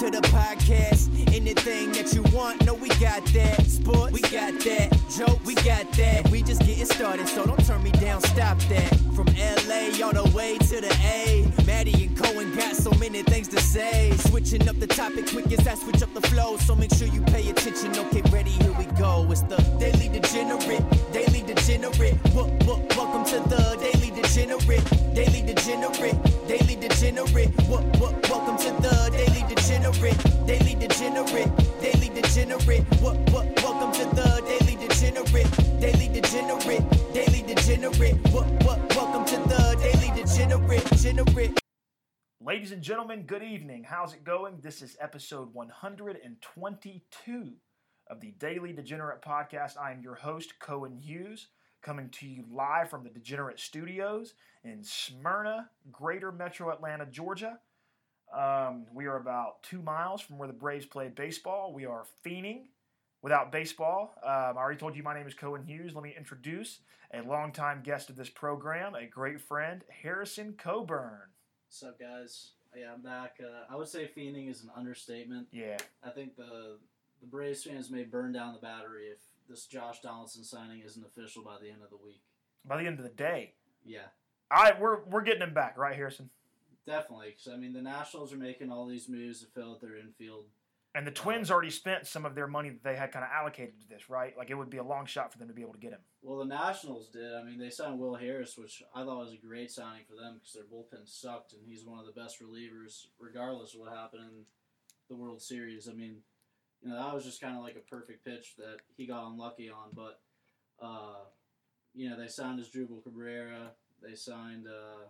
to the podcast. Anything that you want, no, we got that. Sports, we got that. Joke, we got that. We just getting started, so don't turn me down, stop that. From LA all the way to the A. Maddie and Cohen got so many things to say. Switching up the topic quick as I switch up the flow, so make sure you pay attention. Okay, ready, here we go. It's the Daily Degenerate, Daily Degenerate. What, Ladies and gentlemen, good evening. How's it going? This is episode 122 of the Daily Degenerate Podcast. I am your host, Cohen Hughes, coming to you live from the Degenerate Studios in Smyrna, Greater Metro Atlanta, Georgia. Um, we are about two miles from where the Braves play baseball. We are fiending without baseball. Um, I already told you my name is Cohen Hughes. Let me introduce a longtime guest of this program, a great friend, Harrison Coburn. What's up, guys? Yeah, I'm back. Uh, I would say fiending is an understatement. Yeah, I think the the Braves fans may burn down the battery if this Josh Donaldson signing isn't official by the end of the week. by the end of the day, Yeah, I we're we're getting him back, right, Harrison? definitely. Because I mean, the Nationals are making all these moves to fill out their infield. And the Twins already spent some of their money that they had kind of allocated to this, right? Like it would be a long shot for them to be able to get him. Well, the Nationals did. I mean, they signed Will Harris, which I thought was a great signing for them because their bullpen sucked, and he's one of the best relievers, regardless of what happened in the World Series. I mean, you know, that was just kind of like a perfect pitch that he got unlucky on. But, uh, you know, they signed Asdrubal Cabrera. They signed, uh,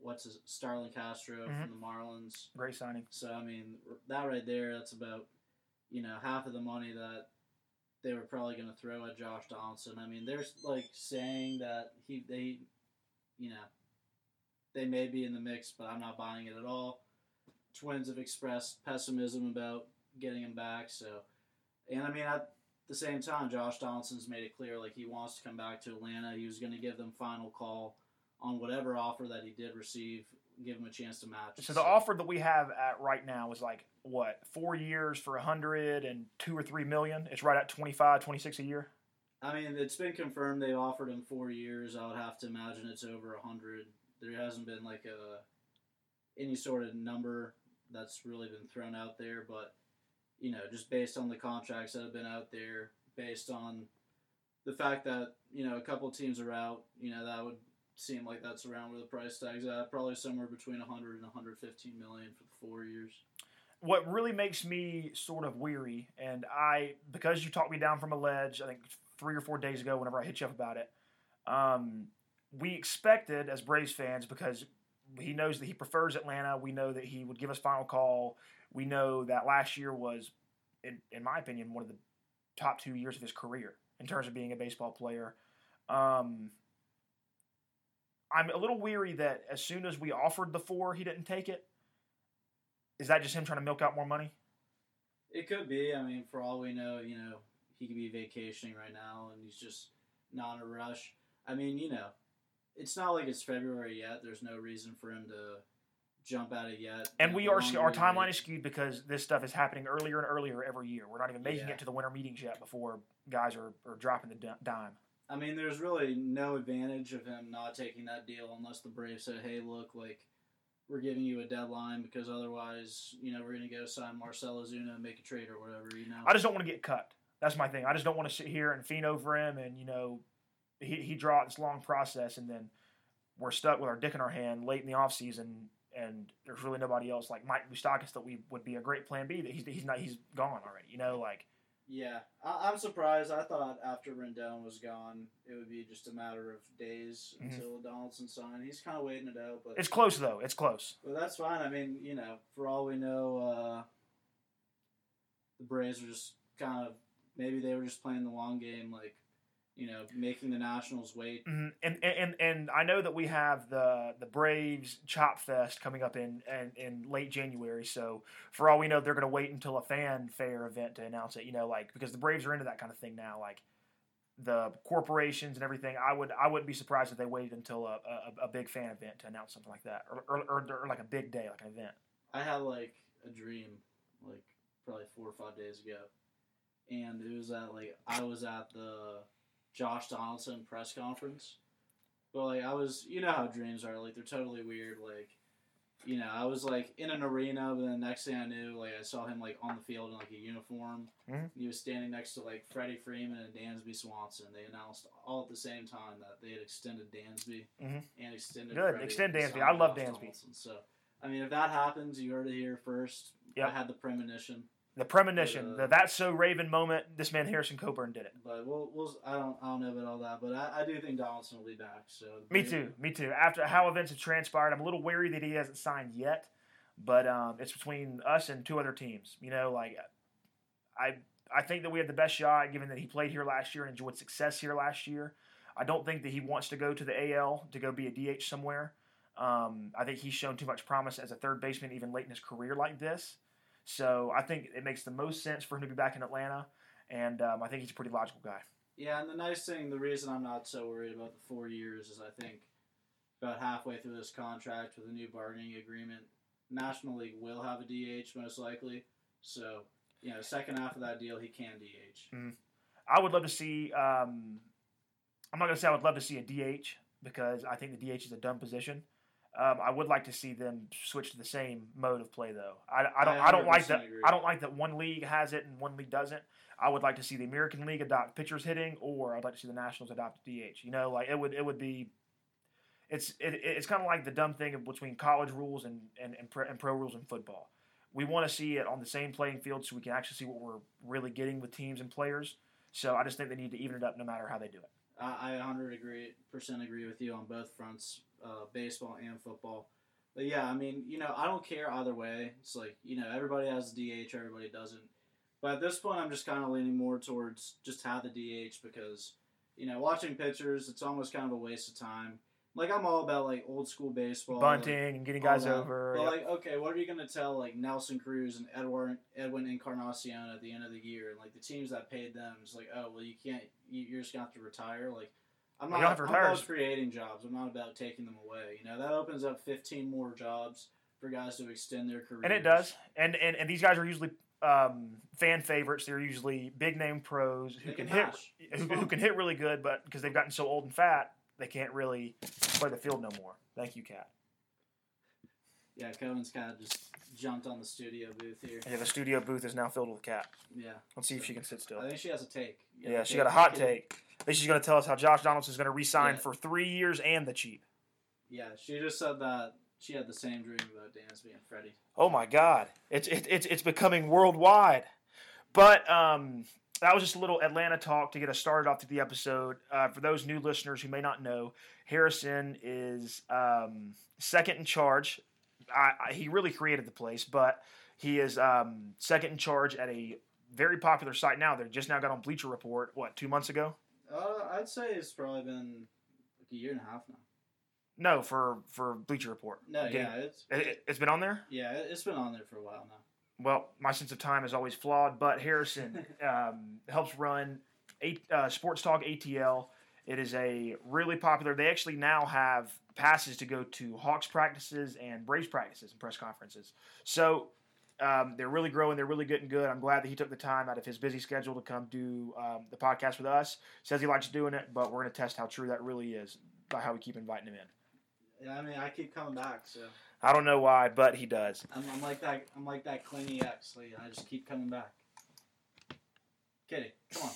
what's his, Starlin Castro from mm-hmm. the Marlins. Great signing. So I mean, that right there, that's about you know half of the money that they were probably going to throw at Josh Donaldson. I mean, they're like saying that he they, you know, they may be in the mix, but I'm not buying it at all. Twins have expressed pessimism about getting him back. So, and I mean at the same time, Josh Donaldson's made it clear like he wants to come back to Atlanta. He was going to give them final call on whatever offer that he did receive. Give him a chance to match. So the offer that we have at right now is like what four years for a hundred and two or three million. It's right at 25, 26 a year. I mean, it's been confirmed they offered him four years. I would have to imagine it's over a hundred. There hasn't been like a any sort of number that's really been thrown out there, but you know, just based on the contracts that have been out there, based on the fact that you know a couple teams are out, you know, that would seem like that's around where the price tag's at. Probably somewhere between 100 and 115 million for the four years. What really makes me sort of weary, and I because you talked me down from a ledge, I think three or four days ago, whenever I hit you up about it, um, we expected as Braves fans because he knows that he prefers Atlanta. We know that he would give us final call. We know that last year was, in, in my opinion, one of the top two years of his career in terms of being a baseball player. Um, I'm a little weary that as soon as we offered the four, he didn't take it. Is that just him trying to milk out more money? It could be. I mean, for all we know, you know, he could be vacationing right now, and he's just not in a rush. I mean, you know, it's not like it's February yet. There's no reason for him to jump at it yet. And we are our timeline is skewed because this stuff is happening earlier and earlier every year. We're not even making Yeah. it to the winter meetings yet before guys are, are dropping the dime. I mean, there's really no advantage of him not taking that deal unless the Braves said, "Hey, look, like we're giving you a deadline because otherwise, you know, we're going to go sign Marcell Ozuna and make a trade or whatever." You know. I just don't want to get cut. That's my thing. I just don't want to sit here and fiend over him and you know he he draw out this long process and then we're stuck with our dick in our hand late in the off season and there's really nobody else like Mike Moustakas that we would be a great plan B that he's he's not he's gone already. You know like Yeah, I, I'm surprised. I thought after Rendon was gone, it would be just a matter of days Mhm. until Donaldson signed. He's kind of waiting it out, but it's close though. It's close. but that's fine. I mean, you know, for all we know, uh, the Braves are just kind of maybe they were just playing the long game, like you know, making the Nationals wait. Mhm. And, and and I know that we have the the Braves Chop Fest coming up in, in in late January. So for all we know, they're going to wait until a fanfare event to announce it. You know, like because the Braves are into that kind of thing now. Like the corporations and everything. I would I wouldn't be surprised if they waited until a, a, a big fan event to announce something like that, or, or, or, or like a big day, like an event. I had like a dream like probably four or five days ago, and it was at like I was at the Josh Donaldson press conference, but like I was, you know how dreams are, like they're totally weird, like. You know, I was like in an arena, but then the next thing I knew, like I saw him like on the field in like a uniform. Mhm. He was standing next to like Freddie Freeman and Dansby Swanson. They announced all at the same time that they had extended Dansby Mhm. and extended. Good. Freddie Extend Dansby. I love Dansby. Donaldson. So, I mean, if that happens, you heard it here first. Yep. I had the premonition, The premonition, Uh, the that's so Raven moment. This man Harrison Coburn did it. but we'll, we'll I don't I don't know about all that, but I, I do think Donaldson will be back. So Me too. Me too. After how events have transpired, I'm a little wary that he hasn't signed yet. But um, it's between us and two other teams. You know, like I I think that we have the best shot, given that he played here last year and enjoyed success here last year. I don't think that he wants to go to the AL to go be a DH somewhere. Um, I think he's shown too much promise as a third baseman, even late in his career like this. So I think it makes the most sense for him to be back in Atlanta, and um, I think he's a pretty logical guy. Yeah, and the nice thing, the reason I'm not so worried about the four years is I think about halfway through this contract with a new bargaining agreement, National League will have a DH most likely. So, you know, second half of that deal, he can DH. I would love to see. Um, I'm not going to say I would love to see a DH because I think the DH is a dumb position. Um, I would like to see them switch to the same mode of play, though. I, I don't. I, don't like that. agree. I don't like that one league has it and one league doesn't. I would like to see the American League adopt pitchers hitting, or I'd like to see the Nationals adopt DH. You know, like it would. It would be. It's it, it's kind of like the dumb thing of between college rules and and, and, pro, and pro rules in football. We want to see it on the same playing field so we can actually see what we're really getting with teams and players. So I just think they need to even it up no matter how they do it. I, I 100 agree percent agree with you on both fronts, uh, baseball and football. But yeah, I mean, you know, I don't care either way. It's like you know, everybody has a DH, everybody doesn't. But at this point, I'm just kind of leaning more towards just have the DH because you know, watching pitchers, it's almost kind of a waste of time. Like I'm all about like old school baseball, like, Bunting and getting guys over. But yep. like, okay, what are you gonna tell like Nelson Cruz and Edward Edwin Encarnacion at the end of the year, and like the teams that paid them is like, oh well, you can't, you, you're just gonna have to retire. Like, I'm not, I'm about creating jobs. I'm not about taking them away. You know, that opens up 15 more jobs for guys to extend their careers. and it does. And, and and these guys are usually um, fan favorites. They're usually big name pros who They can, can hit who, who can hit really good, but because they've gotten so old and fat, they can't really play the field no more. Thank you, Kat. Yeah, Cohen's kind of just jumped on the studio booth here. Yeah, the studio booth is now filled with Kat. Yeah, Let's see if she can sit still. I think she has a take. Yeah, have she got a hot take. I think she's going to tell us how Josh Donaldson is going to re-sign Yeah. for three years and the cheap. Yeah, she just said that she had the same dream about Dansby and Freddie. Oh my God, it's it, it's it's becoming worldwide. But um, that was just a little Atlanta talk to get us started off to the episode. Uh, for those new listeners who may not know, Harrison is um, second in charge. I, I, he really created the place, but he is um, second in charge at a very popular site now. They just now got on Bleacher Report. What two months ago? Uh, I'd say it's probably been like a year and a half now. No, for for Bleacher Report. No, Getting- yeah, it's It, it's been on there. yeah, it- it's been on there for a while now. Well, my sense of time is always flawed, but Harrison um, helps run eight, uh, Sports Talk ATL. It is a really popular. They actually now have passes to go to Hawks practices and Braves practices and press conferences. So um, they're really growing. They're really getting good. I'm glad that he took the time out of his busy schedule to come do um, the podcast with us. Says he likes doing it, but we're going to test how true that really is by how we keep inviting him in. Yeah, I mean, I keep coming back, so I don't know why, but he does. I'm, I'm like that. I'm like that clingy ex. I just keep coming back. Kitty, come on.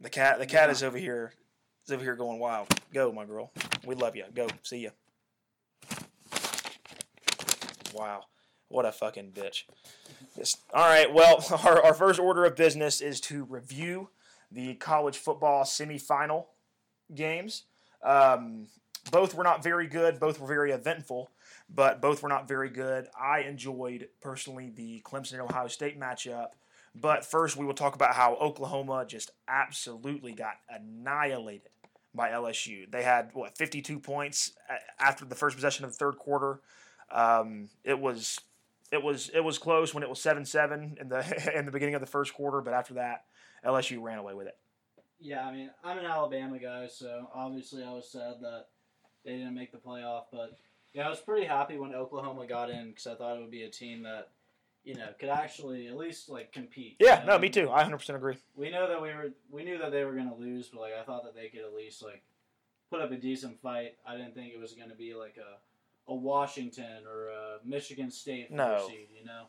The cat, the cat is over here, is over here going wild. Go, my girl. We love you. Go. See ya. Wow, what a fucking bitch. This, all right. Well, our, our first order of business is to review the college football semifinal games. Um, both were not very good. Both were very eventful, but both were not very good. I enjoyed personally the Clemson and Ohio State matchup. But first, we will talk about how Oklahoma just absolutely got annihilated by LSU. They had what 52 points after the first possession of the third quarter. Um, it was it was it was close when it was seven seven in the in the beginning of the first quarter, but after that, LSU ran away with it. Yeah, I mean, I'm an Alabama guy, so obviously I was sad that they didn't make the playoff. But yeah, I was pretty happy when Oklahoma got in because I thought it would be a team that, you know, could actually at least like compete. Yeah, you no, me too. I 100% agree. We know that we were we knew that they were gonna lose, but like I thought that they could at least like put up a decent fight. I didn't think it was gonna be like a a Washington or a Michigan State No. seed, you know.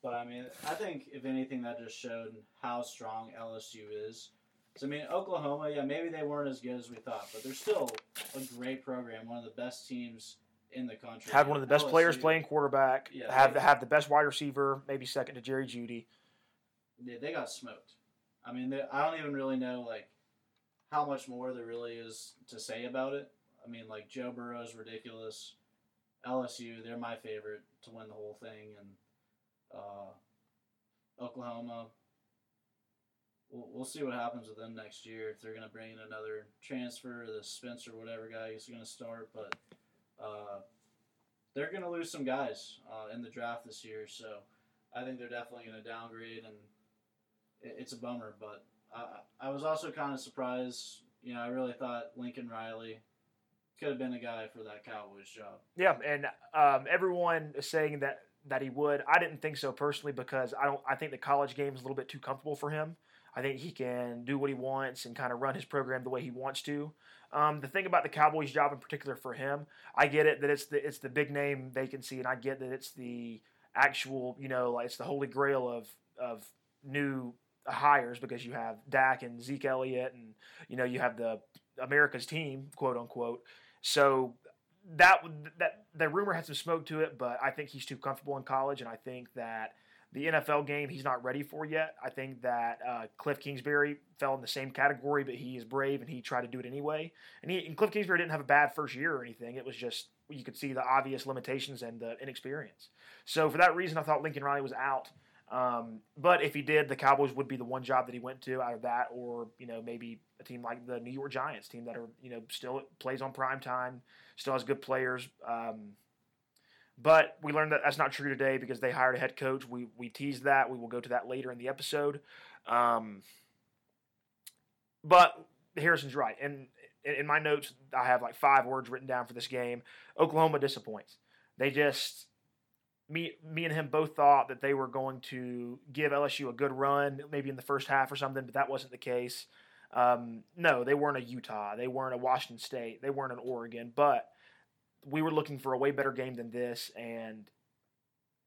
But I mean, I think if anything, that just showed how strong LSU is. So I mean, Oklahoma, yeah, maybe they weren't as good as we thought, but they're still a great program, one of the best teams in the country. Had one of the best players playing quarterback. Yeah, have have the best wide receiver, maybe second to Jerry Jeudy. Yeah, they got smoked. I mean, they, I don't even really know like how much more there really is to say about it. I mean, like Joe Burrow is ridiculous. LSU, they're my favorite to win the whole thing, and uh, Oklahoma. We'll, we'll see what happens with them next year if they're gonna bring in another transfer, the Spencer whatever guy is gonna start, but uh, they're gonna lose some guys uh, in the draft this year, so I think they're definitely gonna downgrade and it- it's a bummer, but I, I was also kind of surprised. You know, I really thought Lincoln Riley could have been a guy for that Cowboys job. Yeah, and um, everyone is saying that that he would. I didn't think so personally because I don't. I think the college game is a little bit too comfortable for him. I think he can do what he wants and kind of run his program the way he wants to. Um, the thing about the Cowboys job in particular for him, I get it that it's the it's the big name vacancy, and I get that it's the actual you know like it's the holy grail of of new hires because you have Dak and Zeke Elliott, and you know you have the America's team, quote unquote. So that that the rumor had some smoke to it, but I think he's too comfortable in college, and I think that the NFL game he's not ready for yet. I think that uh, Cliff Kingsbury fell in the same category, but he is brave and he tried to do it anyway. And, he, and Cliff Kingsbury didn't have a bad first year or anything. It was just you could see the obvious limitations and the inexperience. So for that reason, I thought Lincoln Riley was out. Um, but if he did, the Cowboys would be the one job that he went to out of that, or you know maybe a team like the New York Giants, team that are you know still plays on prime time, still has good players. Um, but we learned that that's not true today because they hired a head coach. We we teased that. We will go to that later in the episode. Um, but Harrison's right, and in, my notes I have like five words written down for this game. Oklahoma disappoints. They just me me and him both thought that they were going to give LSU a good run, maybe in the first half or something, but that wasn't the case. Um, no, they weren't a Utah, they weren't a Washington State, they weren't an Oregon, but we were looking for a way better game than this. And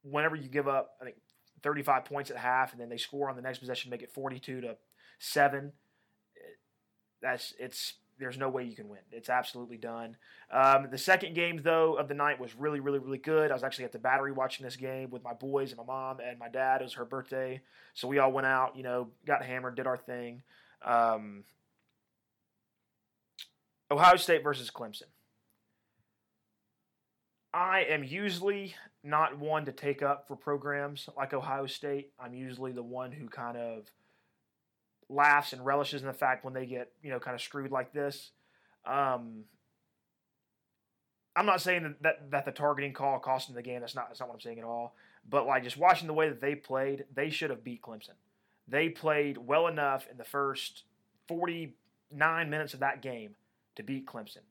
whenever you give up, I think 35 points at half, and then they score on the next possession, make it 42 to seven, that's it's there's no way you can win. It's absolutely done. Um, the second game, though, of the night was really, really, really good. I was actually at the battery watching this game with my boys and my mom and my dad. It was her birthday. So we all went out, you know, got hammered, did our thing. Um, Ohio State versus Clemson. I am usually not one to take up for programs like Ohio State. I'm usually the one who kind of laughs and relishes in the fact when they get, you know, kind of screwed like this. Um, I'm not saying that, that, that the targeting call cost them the game. That's not that's not what I'm saying at all. But like just watching the way that they played, they should have beat Clemson. They played well enough in the first 49 minutes of that game to beat Clemson.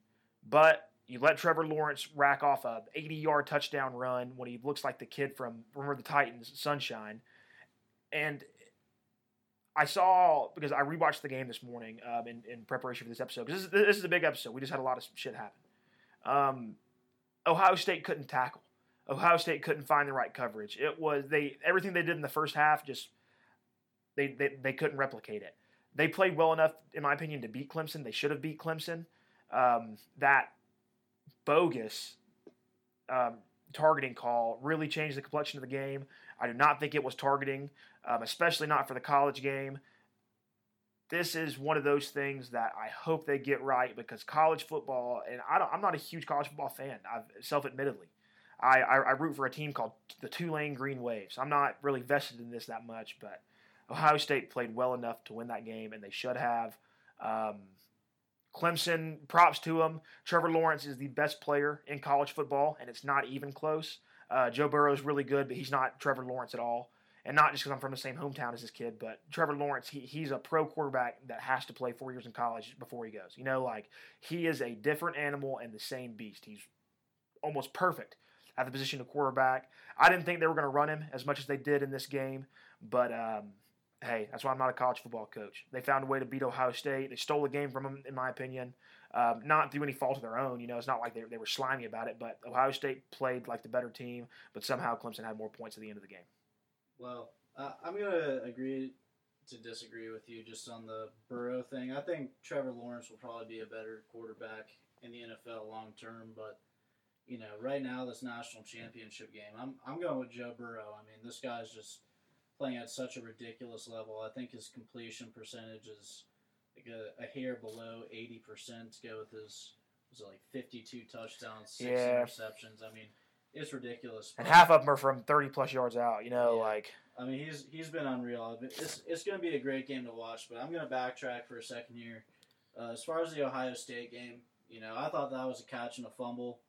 But you let Trevor Lawrence rack off a 80-yard touchdown run when he looks like the kid from remember the Titans, Sunshine, and I saw because I rewatched the game this morning um, in, in preparation for this episode. Because this, is- this is a big episode. We just had a lot of shit happen. Um, Ohio State couldn't tackle. Ohio State couldn't find the right coverage. It was they everything they did in the first half just they they, they couldn't replicate it. They played well enough, in my opinion, to beat Clemson. They should have beat Clemson. Um, that bogus um, targeting call really changed the complexion of the game. I do not think it was targeting, um, especially not for the college game. This is one of those things that I hope they get right because college football, and I I'm not a huge college football fan, I've, self-admittedly. I, I, I root for a team called the Tulane Green Waves. I'm not really vested in this that much, but Ohio State played well enough to win that game, and they should have. Um, Clemson, props to him. Trevor Lawrence is the best player in college football, and it's not even close. Uh, Joe Burrow is really good, but he's not Trevor Lawrence at all. And not just because I'm from the same hometown as this kid, but Trevor Lawrence, he, he's a pro quarterback that has to play four years in college before he goes. You know, like he is a different animal and the same beast. He's almost perfect at the position of quarterback. I didn't think they were going to run him as much as they did in this game, but um, hey, that's why I'm not a college football coach. They found a way to beat Ohio State. They stole the game from them, in my opinion, um, not through any fault of their own. You know, it's not like they, they were slimy about it, but Ohio State played like the better team, but somehow Clemson had more points at the end of the game. Well, uh, I'm going to agree to disagree with you just on the Burrow thing. I think Trevor Lawrence will probably be a better quarterback in the NFL long term, but you know, right now this national championship game, I'm I'm going with Joe Burrow. I mean, this guy's just playing at such a ridiculous level. I think his completion percentage is like a, a hair below eighty percent to go with his was it like fifty two touchdowns, six Yeah. interceptions. I mean, it's ridiculous. And half of them are from 30 plus yards out. You know, Yeah. like I mean, he's he's been unreal. It's it's going to be a great game to watch. But I'm going to backtrack for a second here. Uh, as far as the Ohio State game, you know, I thought that was a catch and a fumble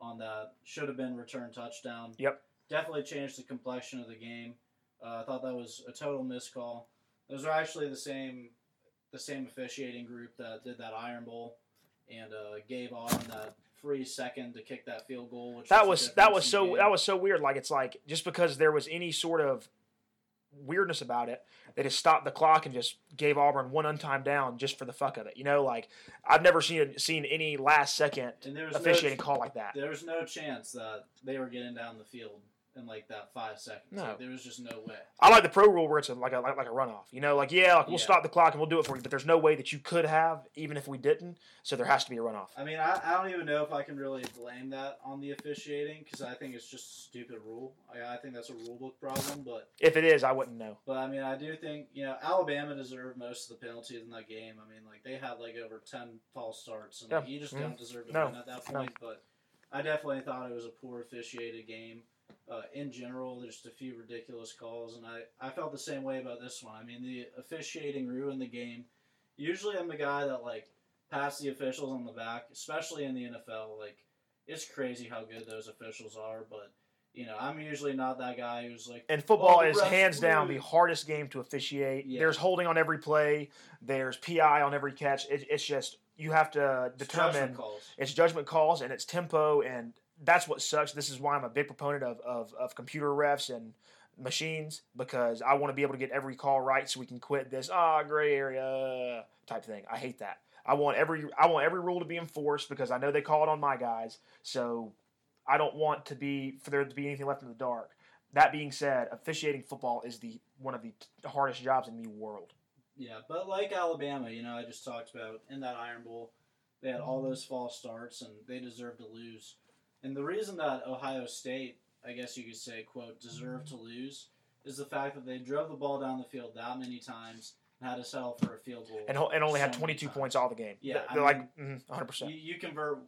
on that should have been return touchdown. Yep. Definitely changed the complexion of the game. Uh, I thought that was a total miscall. Those are actually the same the same officiating group that did that Iron Bowl and uh, gave Auburn that free second to kick that field goal. Which that the was that was so game. that was so weird. Like it's like just because there was any sort of weirdness about it, they just stopped the clock and just gave Auburn one untimed down just for the fuck of it. You know, like I've never seen seen any last second was no officiating call like that. There was no chance that they were getting down the field in like that five seconds. No. Like, there was just no way. I like the pro rule where it's a, like a like, like a runoff. You know, like yeah, like we'll Yeah. stop the clock and we'll do it for you, but there's no way that you could have even if we didn't. So there has to be a runoff. I mean, I, I don't even know if I can really blame that on the officiating because I think it's just a stupid rule. I, I think that's a rule book problem. But If it is, I wouldn't know. but I mean, I do think you know Alabama deserved most of the penalties in that game. I mean, like they had like over ten false starts, and like, Yeah. you just Mhm. don't deserve to No. win at that No. point. But I definitely thought it was a poor officiated game. Uh, in general, there's just a few ridiculous calls, and I, I felt the same way about this one. I mean, the officiating ruined the game. Usually, I'm the guy that like pats the officials on the back, especially in the NFL. Like, it's crazy how good those officials are, but you know, I'm usually not that guy who's like, And football Oh, is hands down blew. the hardest game to officiate. Yeah. There's holding on every play. There's PI on every catch. It, it's just you have to it's judgment determine calls. it's judgment calls and it's tempo and that's what sucks. This is why I'm a big proponent of, of, of computer refs and machines because I want to be able to get every call right so we can quit this ah gray area type thing. I hate that. I want every I want every rule to be enforced because I know they call it on my guys. So I don't want to be for there to be anything left in the dark. That being said, officiating football is the one of the hardest jobs in the world. Yeah, but like Alabama, you know, I just talked about in that Iron Bowl, they had all those false starts and they deserved to lose. And the reason that Ohio State, I guess you could say, quote, deserved to lose is the fact that they drove the ball down the field that many times and had to settle for a field goal. And and only had so many 22 times. points all the game. Yeah, They're I like mm, 100%. You, you convert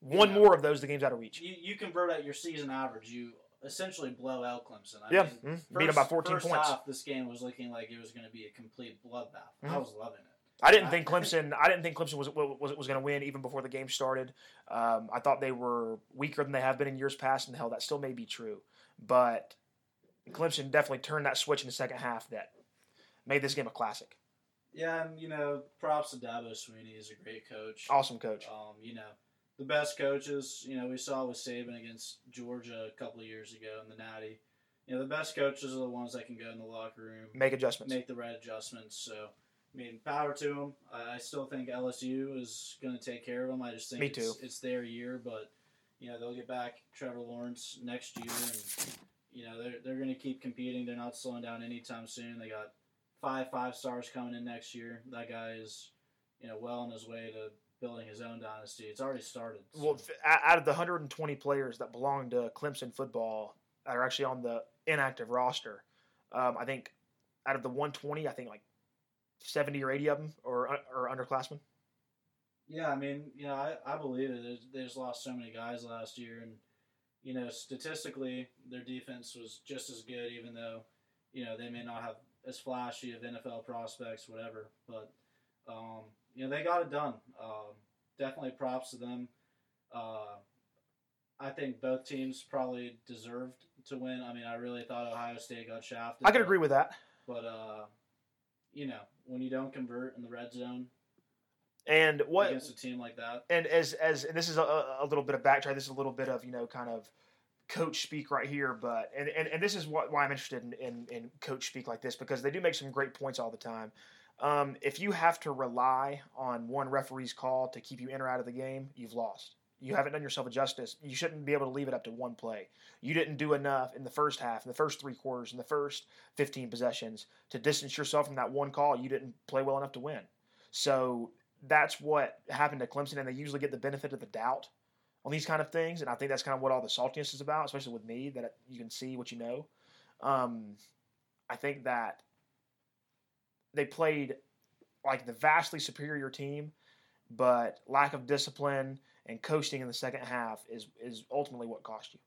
One yeah. more of those, the game's out of reach. you, you convert at your season average, you essentially blow out Clemson. I Yeah, mean, mm, beat them by 14 first points. Half, this game was looking like it was going to be a complete bloodbath. I Mhm. was loving it. I didn't think Clemson. I didn't think Clemson was was, was going to win even before the game started. Um, I thought they were weaker than they have been in years past, and hell, that still may be true. But Clemson definitely turned that switch in the second half that made this game a classic. Yeah, and you know, props to Dabo Swinney. He's a great coach. Awesome coach. Um, you know, the best coaches. You know, we saw with Saban against Georgia a couple of years ago in the Natty. You know, the best coaches are the ones that can go in the locker room, Make adjustments. make the right adjustments. So, I mean, power to them. I, I still think LSU is going to take care of them. I just think Me it's, too. it's their year, but you know they'll get back Trevor Lawrence next year, and you know they're they're going to keep competing. They're not slowing down anytime soon. They got five five stars coming in next year. That guy is you know well on his way to building his own dynasty. It's already started. so- Well, out of the 120 players that belong to Clemson football that are actually on the inactive roster, um, I think out of the 120, I think like 70 or 80 of them or are underclassmen. Yeah, I mean, you know, I, I believe it. There's, they just lost so many guys last year, and you know, statistically, their defense was just as good, even though you know they may not have as flashy of NFL prospects, whatever. But um, you know, they got it done. Um, definitely props to them. Uh, I think both teams probably deserved to win. I mean, I really thought Ohio State got shafted. I could but- agree with that. but uh, you know, when you don't convert in the red zone And what against a team like that, and as as and this is a, a little bit of backtrack. This is a little bit of you know kind of coach speak right here, but and, and, and this is what, why I'm interested in, in, in coach speak like this because they do make some great points all the time. Um, if you have to rely on one referee's call to keep you in or out of the game, you've lost. You haven't done yourself a justice. You shouldn't be able to leave it up to one play. You didn't do enough in the first half, in the first three quarters, in the first 15 possessions to distance yourself from that one call. You didn't play well enough to win. So that's what happened to Clemson, and they usually get the benefit of the doubt on these kind of things. And I think that's kind of what all the saltiness is about, especially with me, that you can see what you know. Um, I think that they played like the vastly superior team, but lack of discipline and coasting in the second half is is ultimately what cost you.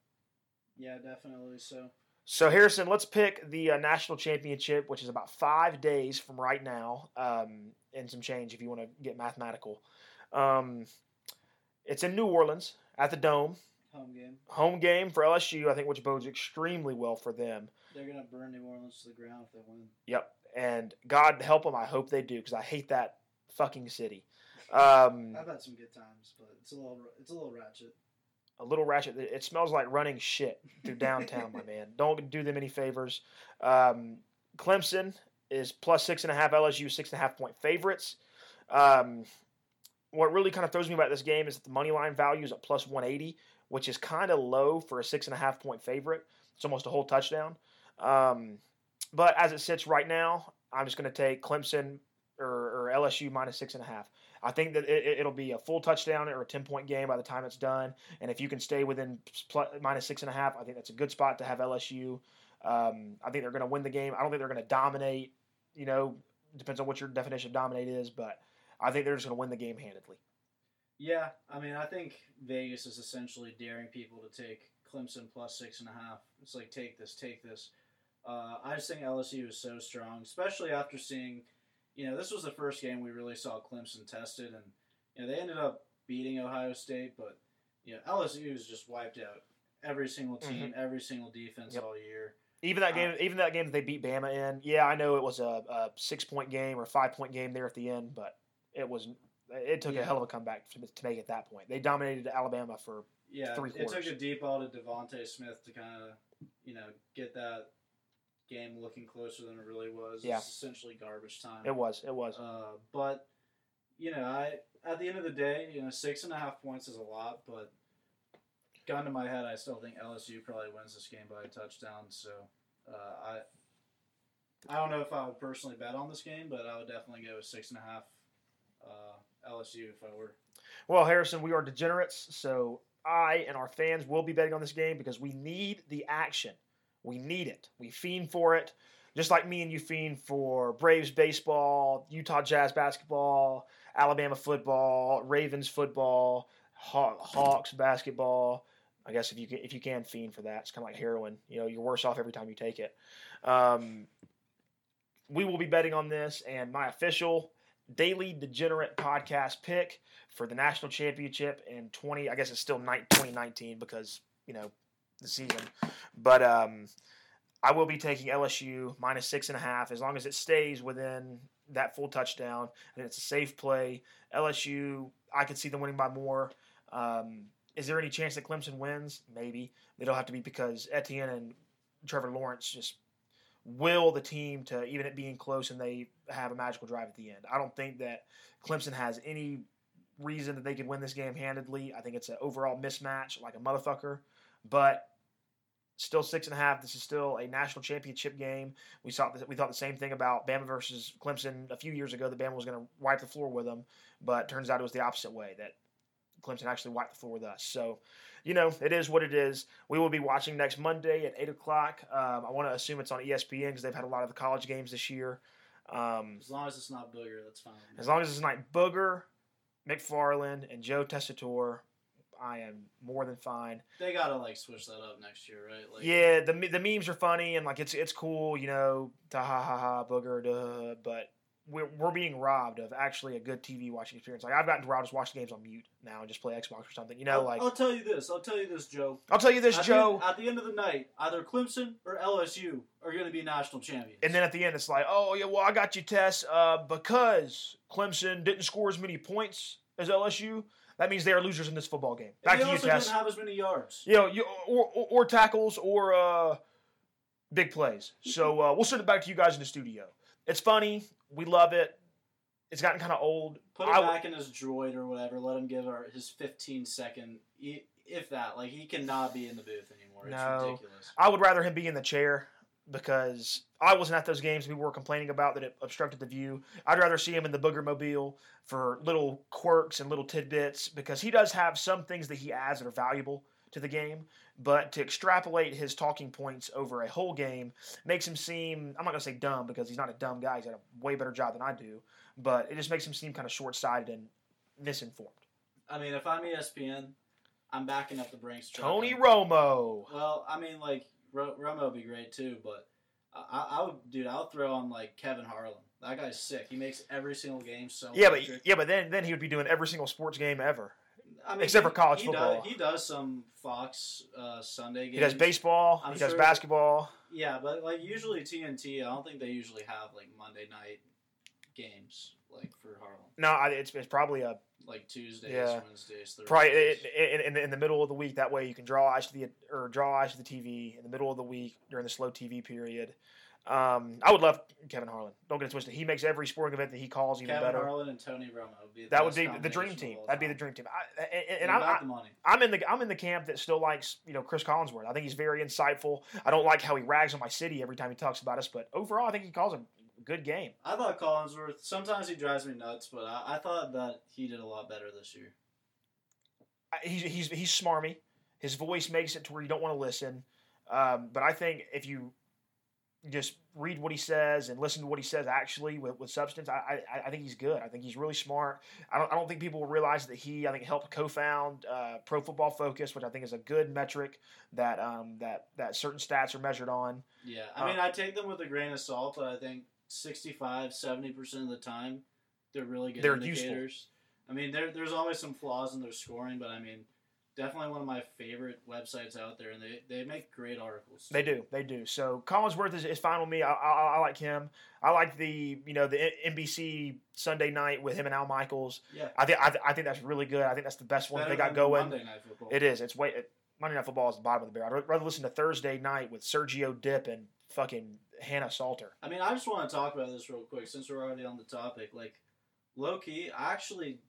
Yeah, definitely. So. So Harrison, let's pick the uh, national championship, which is about five days from right now, um, and some change if you want to get mathematical. Um, it's in New Orleans at the Dome. Home game. Home game for LSU, I think, which bodes extremely well for them. They're gonna burn New Orleans to the ground if they win. Yep, and God help them. I hope they do because I hate that fucking city. Um, I've had some good times, but it's a little it's a little ratchet. a little ratchet. It smells like running shit through downtown, my man. Don't do them any favors. Um, Clemson is plus six and a half. LSU six and a half point favorites. Um, what really kind of throws me about this game is that the money line value is at plus 180, which is kind of low for a six and a half point favorite. It's almost a whole touchdown. Um, but as it sits right now, I'm just going to take Clemson or, or LSU minus six and a half. I think that it, it'll be a full touchdown or a 10 point game by the time it's done. And if you can stay within plus, minus six and a half, I think that's a good spot to have LSU. Um, I think they're going to win the game. I don't think they're going to dominate. You know, depends on what your definition of dominate is, but I think they're just going to win the game handedly. Yeah, I mean, I think Vegas is essentially daring people to take Clemson plus six and a half. It's like take this, take this. Uh, I just think LSU is so strong, especially after seeing, you know, this was the first game we really saw Clemson tested, and you know they ended up beating Ohio State, but you know LSU has just wiped out every single team, every single defense Yep. all year. Even that Uh, game, even that game that they beat Bama in, yeah, I know it was a, a six point game or five point game there at the end, but it was it took Yeah. a hell of a comeback to, to make it that point. They dominated Alabama for Yeah, Three it took a deep ball to DeVonta Smith to kind of, you know, get that game looking closer than it really was. Yeah. It's essentially garbage time. it was it was Uh, but you know, I at the end of the day, you know, six and a half points is a lot, but gun to my head, I still think LSU probably wins this game by a touchdown. So uh, I I don't know if I would personally bet on this game, but I would definitely go with six and a half uh, LSU if I were. Well, Harrison, we are degenerates, so I and our fans will be betting on this game because we need the action. We need it. We fiend for it. Just like me and you fiend for Braves baseball, Utah Jazz basketball, Alabama football, Ravens football, Haw- Hawks basketball. I guess if you can, if you can fiend for that, it's kind of like heroin. You know, you're worse off every time you take it. Um, we will be betting on this, and my official daily degenerate podcast pick for the national championship in 20 i guess it's still ni- 2019 because you know the season. But um i will be taking lsu minus six and a half as long as it stays within that full touchdown and it's a safe play. Lsu i could see them winning by more. Um is there any chance that clemson wins? Maybe. It'll have to be because etienne and trevor lawrence just will the team to even it being close and they have a magical drive at the end. I don't think that Clemson has any reason that they could win this game handedly. I think it's an overall mismatch like a motherfucker, but still six and a half. This is still a national championship game. We saw we thought the same thing about Bama versus Clemson a few years ago. The Bama was going to wipe the floor with them, but turns out it was the opposite way. That Clemson actually wiped the floor with us. So, you know, it is what it is. We will be watching next Monday at eight o'clock. Um, I want to assume it's on ESPN because they've had a lot of the college games this year. Um, As long as it's not Booger, that's fine. as long as it's not Booger, McFarland, and Joe Tessitore, I am more than fine. They gotta like switch that up next year, right? Like, yeah, the the memes are funny and like it's it's cool, you know, ha ha ha Booger, duh, but we're, we're being robbed of actually a good TV watching experience. Like I've gotten to where I'll just watch the games on mute now and just play Xbox or something. You know, I'll, like I'll tell you this. I'll tell you this, Joe. I'll tell you this, at Joe. The, at the end of the night, either Clemson or LSU are going to be national champions. And then at the end, it's like, oh yeah, well I got you, Tess, uh, because Clemson didn't score as many points as LSU, that means they are losers in this football game. Back he to you, also Tess. didn't have as many yards. You know, you, or, or, or tackles or uh, big plays. So uh, we'll send it back to you guys in the studio. It's funny. We love it. It's gotten kind of old. Put him I back in his droid or whatever. Let him give our, his 15 second, if that. Like he cannot be in the booth anymore. It's No. ridiculous. I would rather him be in the chair because I wasn't at those games. People were complaining about that it obstructed the view. I'd rather see him in the Booger Mobile for little quirks and little tidbits because he does have some things that he adds that are valuable to the game. But to extrapolate his talking points over a whole game makes him seem, I'm not going to say dumb because he's not a dumb guy. He's had a way better job than I do. But it just makes him seem kind of short sighted and misinformed. I mean, if I'm ESPN, I'm backing up the Brinks. Tony Romo. Well, I mean, like Ro- Romo would be great too, but I, I, would, dude, I'll throw on like Kevin Harlan. That guy's sick. He makes every single game so. Yeah, but yeah, but then then he would be doing every single sports game ever. I mean, except he- for college he football. Does, he does some Fox uh, Sunday games. He does baseball. I'm he does sure- basketball. Yeah, but like usually TNT, I don't think they usually have like Monday night games like for Harlan. No, I, it's it's probably a Like Tuesdays, Yeah. Wednesdays, Thursdays. probably in, in, in the middle of the week. That way you can draw eyes to the or draw eyes to the TV in the middle of the week during the slow TV period. Um, I would love Kevin Harlan. Don't get it twisted. He makes every sporting event that he calls even Kevin better. Harlan and Tony Romo would be the that would be the dream team. That'd be the dream team. I, and, and I, am got I. I'm in the I'm in the camp that still likes you know Chris Collinsworth. I think he's very insightful. I don't like how he rags on my city every time he talks about us, but overall I think he calls a good game. I thought Collinsworth. Sometimes he drives me nuts, but I, I thought that he did a lot better this year. I- he's he's he's smarmy. His voice makes it to where you don't want to listen. Um, but I think if you just read what he says and listen to what he says actually with, with substance, I, I I think he's good. I think he's really smart. I don't I don't think people will realize that he I think helped co-found uh, Pro Football Focus, which I think is a good metric that um, that that certain stats are measured on. Yeah, Uh, I mean, I take them with a grain of salt, but I think 65, 70% of the time, they're really good They're useful. indicators. I mean, there, there's always some flaws in their scoring, but I mean, definitely one of my favorite websites out there, and they, they make great articles. They do, they do. So Collinsworth is, is fine with me. I, I, I like him. I like the you know the NBC Sunday night with him and Al Michaels. Yeah. I think I, th- I think that's really good. I think that's the best one Better they got going. Monday Night Football. It is. It's way it, Monday Night Football is the bottom of the barrel. I'd rather listen to Thursday night with Sergio Dipp and fucking Hannah Salter. I mean, I just want to talk about this real quick since we're already on the topic. Like, low key, I actually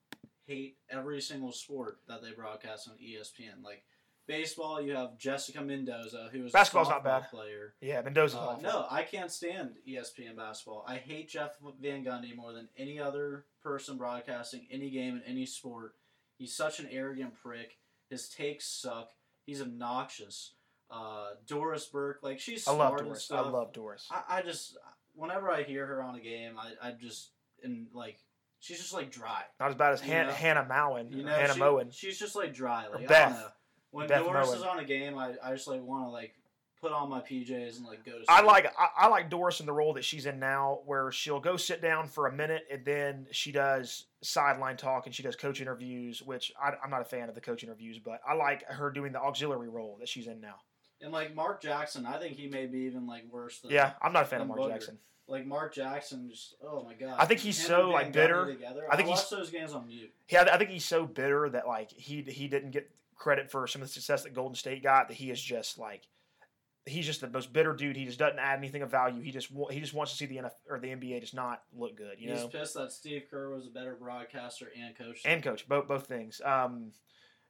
hate every single sport that they broadcast on ESPN. Like, baseball, you have Jessica Mendoza, who is Basketball's a not bad. player. Yeah, Mendoza. Uh, no, I can't stand ESPN basketball. I hate Jeff Van Gundy more than any other person broadcasting any game in any sport. He's such an arrogant prick. His takes suck. He's obnoxious. Uh, Doris Burke, like she's I smart love and Doris. stuff. I love Doris. I, I just whenever I hear her on a game, I, I just and like she's just like dry. Not as bad as Han- Hannah Mowen. You know, Hannah she- Mowen. She's just like dry. Like I Beth. don't know. When Beth Doris Moen. is on a game, I, I just like want to like put on my PJs and like go to. I like I, I like Doris in the role that she's in now, where she'll go sit down for a minute and then she does sideline talk and she does coach interviews, which I, I'm not a fan of the coach interviews, but I like her doing the auxiliary role that she's in now. And like Mark Jackson, I think he may be even like worse than Yeah, I'm not a fan of Mark Booger. Jackson. Like Mark Jackson, just oh my god. I think he's Him so, like, bitter. Together. I think I he's- those games on mute. Yeah, I think he's so bitter that like he he didn't get credit for some of the success that Golden State got. That he is just like he's just the most bitter dude. He just doesn't add anything of value. He just he just wants to see the NFL or the NBA just not look good, you he's know. pissed that Steve Kerr was a better broadcaster and coach. And coach, both both things. Um,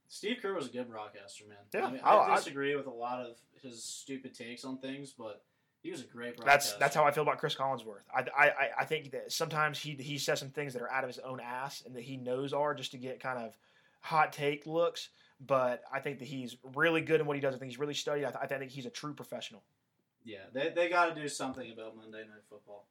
Steve Kerr was a good broadcaster, man. Yeah, I, mean, I- I I- disagree with a lot of his stupid takes on things, but he was a great broadcaster. that's that's how I feel about Chris Collinsworth. I, I, I- I think that sometimes he he says some things that are out of his own ass and that he knows are just to get kind of hot take looks. But I think that he's really good in what he does. I think he's really studied. I, th- I think he's a true professional. Yeah, they, they got to do something about Monday Night Football.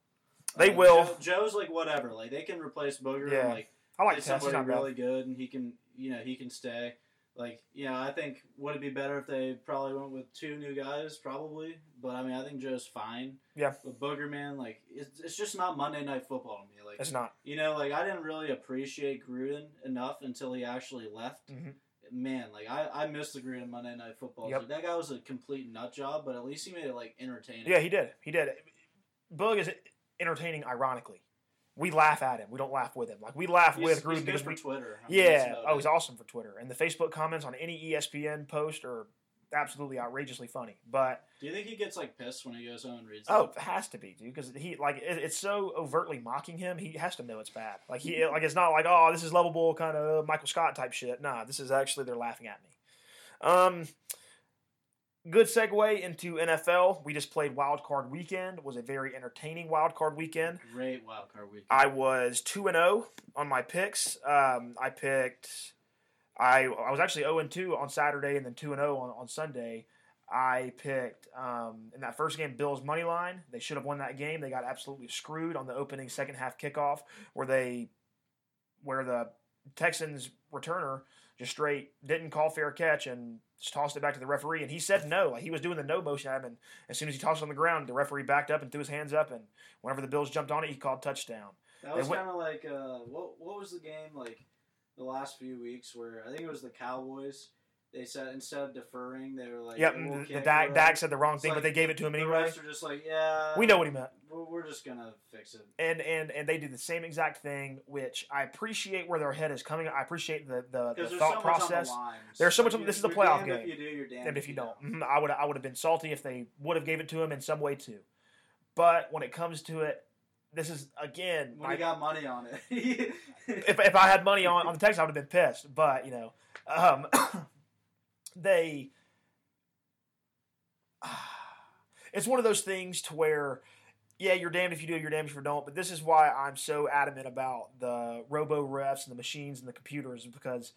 They will. Joe, Joe's like whatever. Like they can replace Booger. Yeah. And, like I like get Tess. He's somebody bad. really good, and he can you know he can stay. Like you know, I think would it be better if they probably went with two new guys? Probably, but I mean, I think Joe's fine. Yeah. But Booger, man, like it's, it's just not Monday Night Football to me. Like It's not. you know, like I didn't really appreciate Gruden enough until he actually left. Mhm. Man, like I, I missed the Gruden Monday Night Football. Yep. Like, that guy was a complete nut job, but at least he made it like entertaining. Yeah, he did. He did. Boog is entertaining, ironically. We laugh at him. We don't laugh with him. Like we laugh He's, with he's Gruden good because for we Twitter. I mean, yeah. Oh, he's awesome for Twitter. And the Facebook comments on any ESPN post are absolutely outrageously funny. But Do you think he gets like pissed when he goes home and reads? oh, it has to be, dude, because he like it, it's so overtly mocking him. He has to know it's bad. Like he like it's not like oh this is lovable kind of Michael Scott type shit. Nah, this is actually they're laughing at me. Um. Good segue into NFL. We just played Wild Card Weekend. It was a very entertaining Wild Card Weekend. great wild card week. I was two and zero on my picks. Um, I picked. I I was actually zero and two on Saturday, and then two and zero on on Sunday. I picked um, in that first game Bills money line. They should have won that game. They got absolutely screwed on the opening second half kickoff, where they where the Texans returner just straight didn't call fair catch and just tossed it back to the referee. And he said no, like he was doing the no motion at him. And as soon as he tossed it on the ground, the referee backed up and threw his hands up. And whenever the Bills jumped on it, he called touchdown. That was kind of like uh, what what was the game like the last few weeks where I think it was the Cowboys. They said instead of deferring, they were like, Yep, "Yeah, we'll the, the Dak, Dak said the wrong It's thing, like but they gave it to him The anyway. refs are just like, yeah, We know what he meant. We're, just gonna fix it. And and and they did the same exact thing, which I appreciate where their head is coming. I appreciate the the, the thought so process. the. There's so much Like, on- this is a playoff game. If you do, you're damned and if you don't, Mhm, I would I would have been salty if they would have gave it to him in some way too. But when it comes to it, this is again When my, you got money on it. if, if I had money on, on the Texans, I would have been pissed. But you know, um, they. It's one of those things to where, yeah, you're damned if you do, you're damned if you don't. But this is why I'm so adamant about the robo refs and the machines and the computers because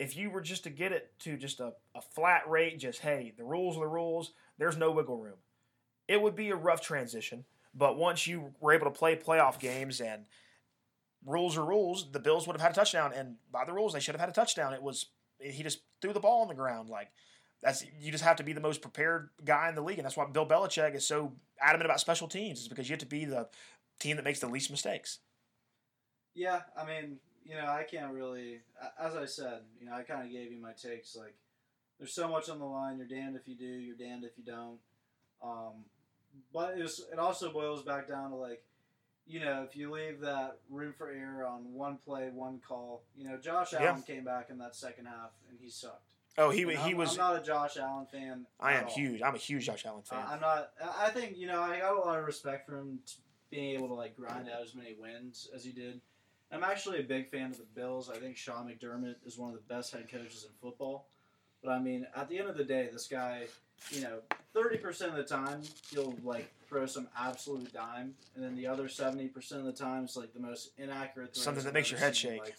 if you were just to get it to just a, a flat rate, just hey, the rules are the rules, there's no wiggle room. It would be a rough transition. But once you were able to play playoff games and rules are rules, the Bills would have had a touchdown, and by the rules, they should have had a touchdown. It was he just threw the ball on the ground like that's you just have to be the most prepared guy in the league, and that's why Bill Belichick is so adamant about special teams is because you have to be the team that makes the least mistakes. Yeah, I mean, you know, I can't really. As I said, you know, I kind of gave you my takes. Like, there's so much on the line. You're damned if you do. You're damned if you don't. Um, but it, was, it also boils back down to like, you know, if you leave that room for error on one play, one call. You know, Josh Yeah. Allen came back in that second half and he sucked. Oh, he And he I'm, was. I'm not a Josh Allen fan. I am all. huge. I'm a huge Josh Allen fan. I'm not. I think you know I got a lot of respect for him being able to like grind out as many wins as he did. I'm actually a big fan of the Bills. I think Sean McDermott is one of the best head coaches in football. But I mean, at the end of the day, this guy, you know, thirty percent of the time he'll like throw some absolute dime, and then the other seventy percent of the time it's like the most inaccurate. Something that makes your head seen. shake. Like,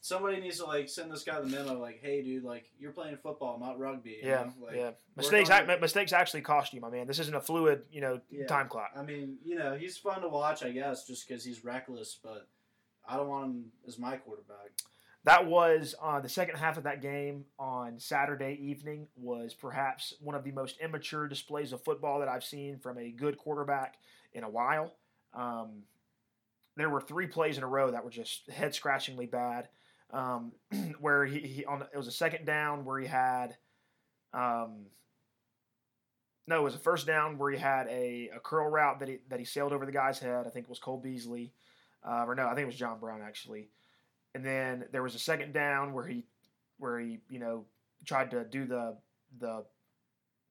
somebody needs to like send this guy the memo, like, "Hey, dude, like you're playing football, not rugby." yeah. Like, yeah. Mistakes, mistakes actually cost you, my man. This isn't a fluid, you know, Yeah. time clock. I mean, you know, he's fun to watch, I guess, just because he's reckless, but I don't want him as my quarterback. That was uh, the second half of that game on Saturday evening was perhaps one of the most immature displays of football that I've seen from a good quarterback in a while. Um, there were three plays in a row that were just head scratchingly bad. Um, where he, he on it was a second down where he had, um, no, it was a first down where he had a, a curl route that he that he sailed over the guy's head. I think it was Cole Beasley, uh, or no, I think it was John Brown actually. And then there was a second down where he where he you know tried to do the the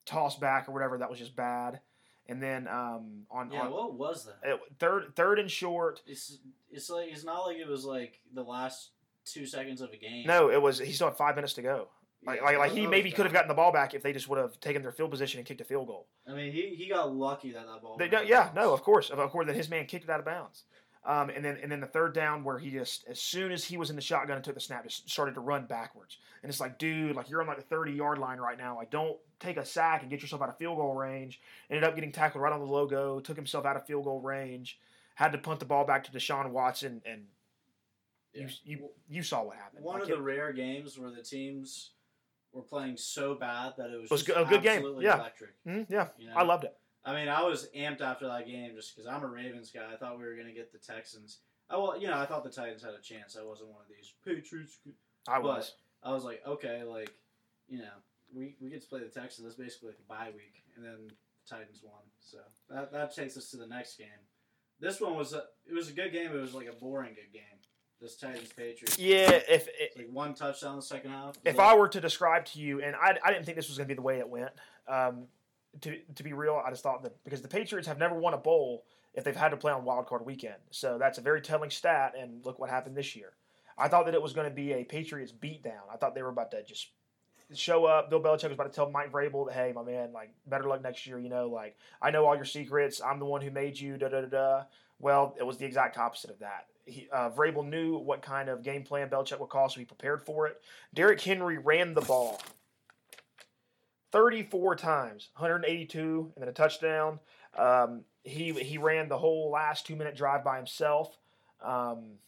toss back or whatever that was just bad. And then um, on, Yeah, on what was that? third third and short, It's it's like it's not like it was like the last two seconds of a game. no, it was he still had five minutes to go. Like, Yeah, like, like he maybe could have gotten the ball back if they just would have taken their field position and kicked a field goal. I mean, he, he got lucky that that ball. They, yeah, no, of course, of course, that his man kicked it out of bounds. Um, and then and then the third down where he just as soon as he was in the shotgun and took the snap, just started to run backwards. And it's like, dude, like you're on like the 30 yard line right now. Like don't take a sack and get yourself out of field goal range. Ended up getting tackled right on the logo. Took himself out of field goal range. Had to punt the ball back to Deshaun Watson, and you Yeah. you you saw what happened. One Like, of it- the rare games where the teams were playing so bad that it was, was just a good game, yeah. electric. Mhm, yeah, You know? I loved it. I mean, I was amped after that game just because I'm a Ravens guy. I thought we were going to get the Texans. I well, you know, I thought the Titans had a chance. I wasn't one of these Patriots. I But- was. I was like, okay, like, you know, we, we get to play the Texans. That's basically like a bye week, and then the Titans won. So that, that takes us to the next game. This one was a, it was a good game. It was like a boring good game. This Titans Patriots. Yeah, if It's like one touchdown in the second half. if I were to describe to you, and I, I didn't think this was going to be the way it went. Um, to to be real, I just thought that because the Patriots have never won a bowl if they've had to play on Wild Card Weekend, so that's a very telling stat. And look what happened this year. I thought that it was going to be a Patriots beatdown. I thought they were about to just show up. Bill Belichick was about to tell Mike Vrabel that, hey, my man, like better luck next year. You know, like I know all your secrets. I'm the one who made you. Da da da da. Well, it was the exact opposite of that. He, uh, Vrabel knew what kind of game plan Belichick would call, so he prepared for it. Derrick Henry ran the ball 34 times, 182, and then a touchdown. Um, he he ran the whole last two minute drive by himself. Um,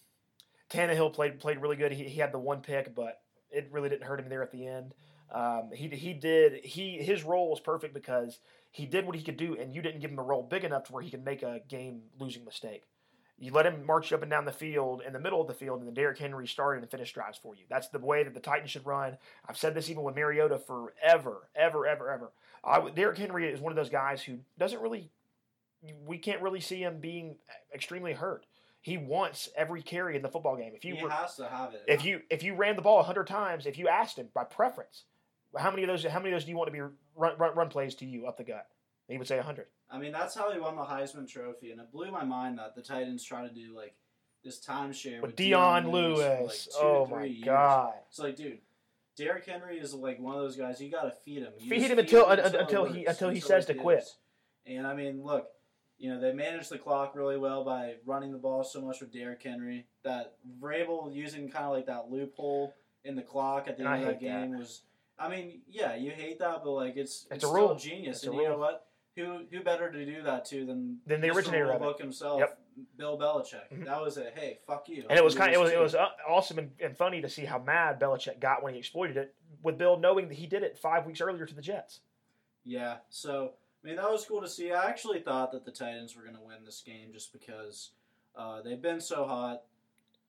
Tannehill played played really good. He, he had the one pick, but it really didn't hurt him there at the end. Um, he he did he his role was perfect because he did what he could do, and you didn't give him a role big enough to where he could make a game losing mistake. You let him march up and down the field in the middle of the field, and then Derrick Henry started and finished drives for you. That's the way that the Titans should run. I've said this even with Mariota forever, ever, ever, ever. I, Derrick Henry is one of those guys who doesn't really, we can't really see him being extremely hurt. He wants every carry in the football game. If you he were, has to have it. if you if you ran the ball hundred times, if you asked him by preference, how many of those how many of those do you want to be run run, run plays to you up the gut? He would say hundred. I mean, that's how he won the Heisman Trophy, and it blew my mind that the Titans try to do like this timeshare But with Dion Lewis. for, like, oh two oh three my years. god. It's like, dude, Derrick Henry is like one of those guys. You got to feed him. You Feed him until- it un- until he- until he says to quit. And I mean, look, you know they managed the clock really well by running the ball so much with Derrick Henry. That Vrabel using kind of like that loophole in the clock at the And I end of that hate that. game was. I mean, yeah, you hate that, but like it's It's it's, a still rule. genius. It's and you know what? Who who better to do that to than Than the originator of. Rulebook himself, Yep. Bill Belichick. Mhm. That was a hey, fuck you. And it was kind of, it was it was uh, awesome and, and funny to see how mad Belichick got when he exploited it. With Bill knowing that he did it five weeks earlier to the Jets. Yeah, so I mean that was cool to see. I actually thought that the Titans were going to win this game just because uh, they've been so hot.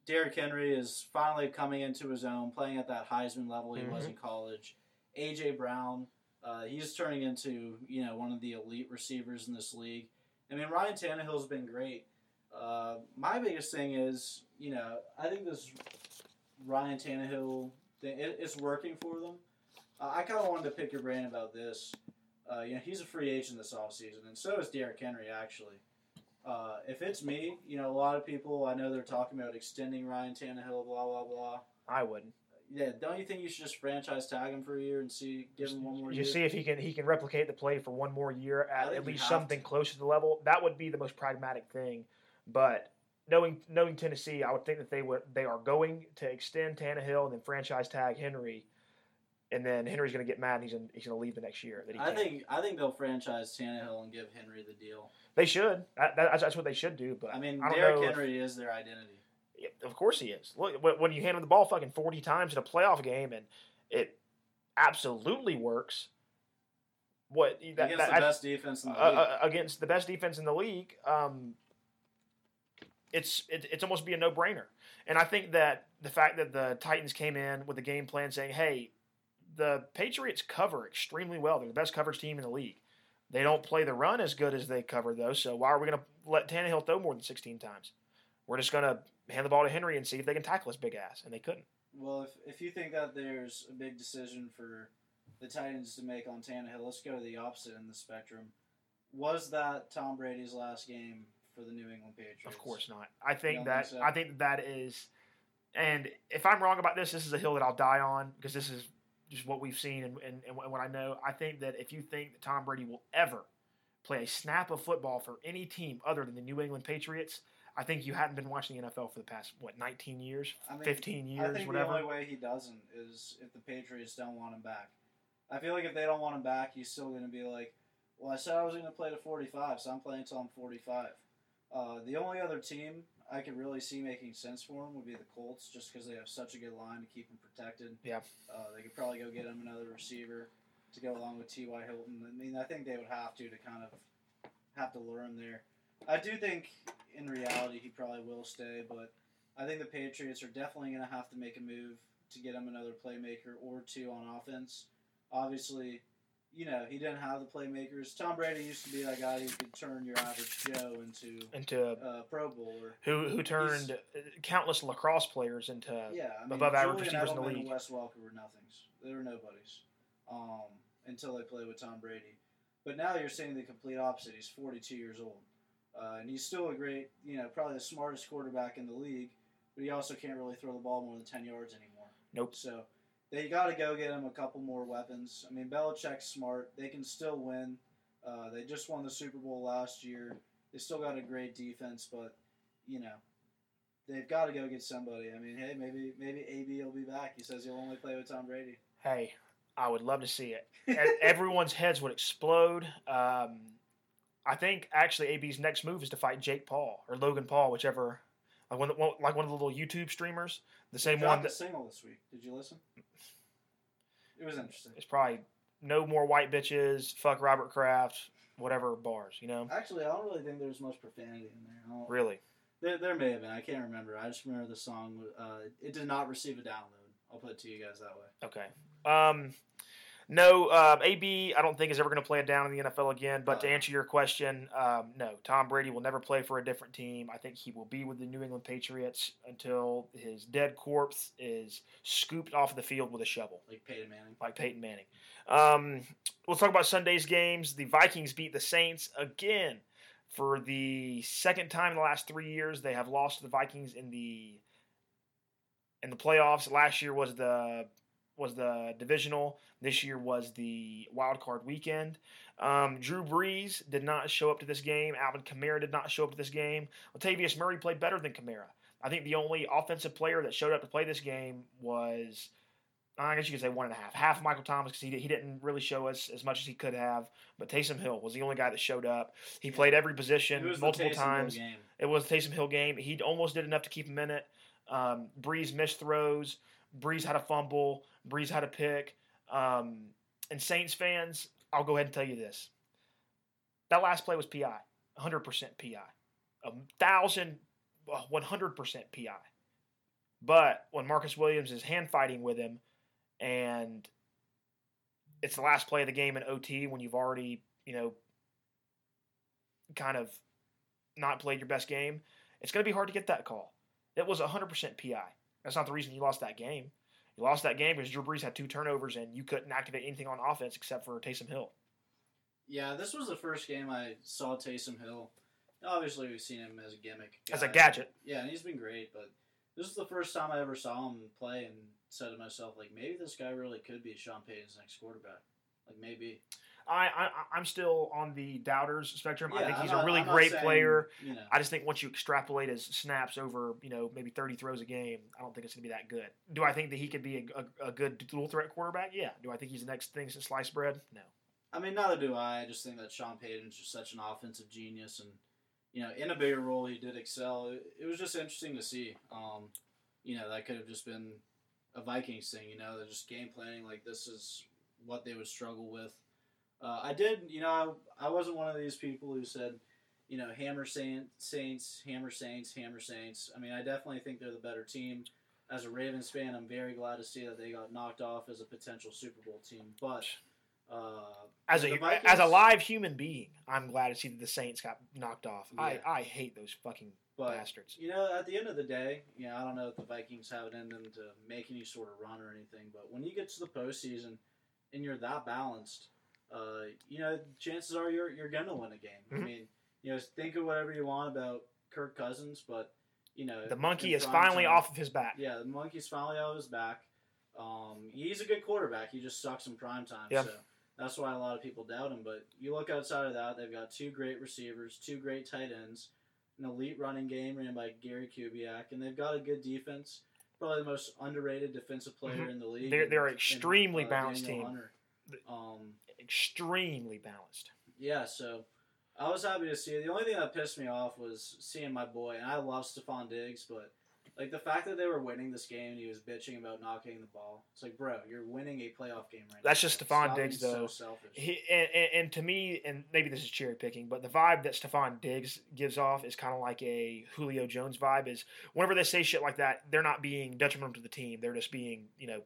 Derrick Henry is finally coming into his own, playing at that Heisman level he was Mhm. in college. AJ Brown, uh, he's turning into you know one of the elite receivers in this league. I mean Ryan Tannehill's been great. Uh, my biggest thing is you know I think this Ryan Tannehill thing it, it's working for them. Uh, I kind of wanted to pick your brain about this. Uh, you know, he's a free agent this offseason, and so is Derrick Henry, actually. Uh, if it's me, you know, a lot of people, I know they're talking about extending Ryan Tannehill, blah, blah, blah. I wouldn't. Yeah, don't you think you should just franchise tag him for a year and see, give him one more You year? see if he can he can replicate the play for one more year at at least something to. close to the level. That would be the most pragmatic thing. But knowing knowing Tennessee, I would think that they would they are going to extend Tannehill and then franchise tag Henry, and then Henry's going to get mad and he's gonna, he's going to leave the next year. That he I can't. think I think they'll franchise Tannehill and give Henry the deal. they should. That, that, that's what they should do. But I mean, I Derrick know if- Henry is their identity. Of course he is. Look, when- you hand him the ball fucking forty times in a playoff game and it absolutely works. What that, Against that- the best defense in the uh, league. against the best defense in the league, um, it's it, it's almost be a no brainer. And I think that the fact that the Titans came in with a game plan saying, "Hey, the Patriots cover extremely well. They're the best coverage team in the league. They don't play the run as good as they cover though. So why are we going to let Tannehill throw more than 16 times? We're just going to hand the ball to Henry and see if they can tackle his big ass." And they couldn't. Well, if, if you think that there's a big decision for the Titans to make on Tannehill, let's go to the opposite in the spectrum. Was that Tom Brady's last game for the New England Patriots? Of course not. I think that think so? I think that is, and if I'm wrong about this, this is a hill that I'll die on because this is just what we've seen and, and, and what I know. I think that if you think that Tom Brady will ever play a snap of football for any team other than the New England Patriots, I think you hadn't been watching the NFL for the past what 19 years, I mean, 15 I years, think whatever. the only way he doesn't is if the Patriots don't want him back. I feel like if they don't want him back, he's still going to be like, well, I said I was going to play to 45, so I'm playing until I'm 45. Uh, the only other team I could really see making sense for him would be the Colts, just because they have such a good line to keep him protected. Yeah. Uh, they could probably go get him another receiver to go along with T.Y. Hilton. I mean, I think they would have to to kind of have to lure him there. I do think in reality he probably will stay, but I think the Patriots are definitely going to have to make a move to get him another playmaker or two on offense. Obviously, you know, he didn't have the playmakers. Tom Brady used to be that guy who could turn your average Joe into into a Pro Bowler. who who turned countless lacrosse players into Yeah, I mean, above average receivers in the league. And Wes Welker were nothings. They were nobodies um, until they played with Tom Brady. But now you're seeing the complete opposite. He's 42 years old, uh, and he's still a great, you know, probably the smartest quarterback in the league. But he also can't really throw the ball more than 10 yards anymore. Nope. So they got to go get him a couple more weapons. I mean, Belichick's smart. They can still win. Uh, they just won the Super Bowl last year. They still got a great defense, but you know, they've got to go get somebody. I mean, hey, maybe maybe AB will be back. He says he'll only play with Tom Brady. Hey, I would love to see it. Everyone's heads would explode. Um, I think actually AB's next move is to fight Jake Paul or Logan Paul, whichever. Like one, one- like one of the little YouTube streamers, the same one that single this week. Did you listen? It was interesting. It's probably no more white bitches, fuck Robert Kraft, whatever bars, you know. Actually, I don't really think there's much profanity in there. Really, There, there may have been. I can't remember. I just remember the song. Uh, it did not receive a download. I'll put it to you guys that way. okay. Um, no, uh, AB, I don't think is ever going to play it down in the NFL again. But to Uh. answer your question, um, no, Tom Brady will never play for a different team. I think he will be with the New England Patriots until his dead corpse is scooped off the field with a shovel, Like Peyton Manning. like Peyton Manning. Um, we'll talk about Sunday's games. The Vikings beat the Saints again for the second time in the last three years. They have lost to the Vikings in the in the playoffs. Last year was the was the divisional. This year was the wild card weekend. Um, Drew Brees did not show up to this game. Alvin Kamara did not show up to this game. Latavius Murray played better than Kamara. I think the only offensive player that showed up to play this game was, I guess you could say one and a half. Half Michael Thomas because he, di- he didn't really show us as much as he could have. But Taysom Hill was the only guy that showed up. He played every It position multiple times. It was a Taysom Hill game. He almost did enough to keep him in it. Um, Brees missed throws. Brees had a fumble. Brees had a pick. Um, and Saints fans, I'll go ahead and tell you this. That last play was PI. 100% PI. A thousand, uh, 100% PI. But when Marcus Williams is hand fighting with him and it's the last play of the game in OT when you've already, you know, kind of not played your best game, it's going to be hard to get that call. It was 100% PI. That's not the reason you lost that game. You lost that game because Drew Brees had two turnovers and you couldn't activate anything on offense except for Taysom Hill. Yeah, this was the first game I saw Taysom Hill. Obviously, we've seen him as a gimmick. As a gadget. Yeah, and he's been great, but this is the first time I ever saw him play and said to myself, like, maybe this guy really could be Sean Payton's next quarterback. Like, maybe. I, I I'm still on the doubters spectrum. I Yeah, think I'm he's not- a really great saying, player. You know, I just think once you extrapolate his snaps over, you know, maybe 30 throws a game, I don't think it's going to be that good. Do I think that he could be a, a, a good dual threat quarterback? Yeah. Do I think he's the next thing since sliced bread? No. I mean, neither do I. I just think that Sean Payton's just such an offensive genius, and you know, in a bigger role, he did excel. It, it was just interesting to see. Um, you know, that could have just been a Vikings thing. You know, they're just game planning like this is what they would struggle with. Uh, I did, you know, I, I wasn't one of these people who said, you know, hammer Saint, Saints, hammer Saints, hammer Saints. I mean, I definitely think they're the better team. As a Ravens fan, I'm very glad to see that they got knocked off as a potential Super Bowl team. But uh, As a Vikings- as a live human being, I'm glad to see that the Saints got knocked off. I, I hate those fucking but bastards. you know, at the end of the day, you know, I don't know if the Vikings have it in them to make any sort of run or anything. But when you get to the postseason and you're that balanced, uh, you know, chances are you're you're gonna win a game. I Mhm. mean, you know, think of whatever you want about Kirk Cousins, but you know, The monkey is finally time- off of his back. Yeah, the monkey's finally off of his back. Um, he's a good quarterback. He just sucks in prime time. Yeah. So that's why a lot of people doubt him. But you look outside of that, they've got two great receivers, two great tight ends, an elite running game ran by Gary Kubiak, and they've got a good defense. Probably the most underrated defensive player Mhm. in the league. They're- they're in, extremely uh, balanced Danielle team. Hunter. Um, Extremely balanced. yeah, so I was happy to see it. The only thing that pissed me off was seeing my boy, and I love Stefon Diggs, but like the fact that they were winning this game and he was bitching about not getting the ball. It's like, bro, you're winning a playoff game right That's now. That's just Stefon Stop Diggs, though. So selfish. He and, and, and to me, and maybe this is cherry picking, but the vibe that Stefon Diggs gives off is kind of like a Julio Jones vibe. Is whenever they say shit like that, they're not being detrimental to the team; they're just being, you know,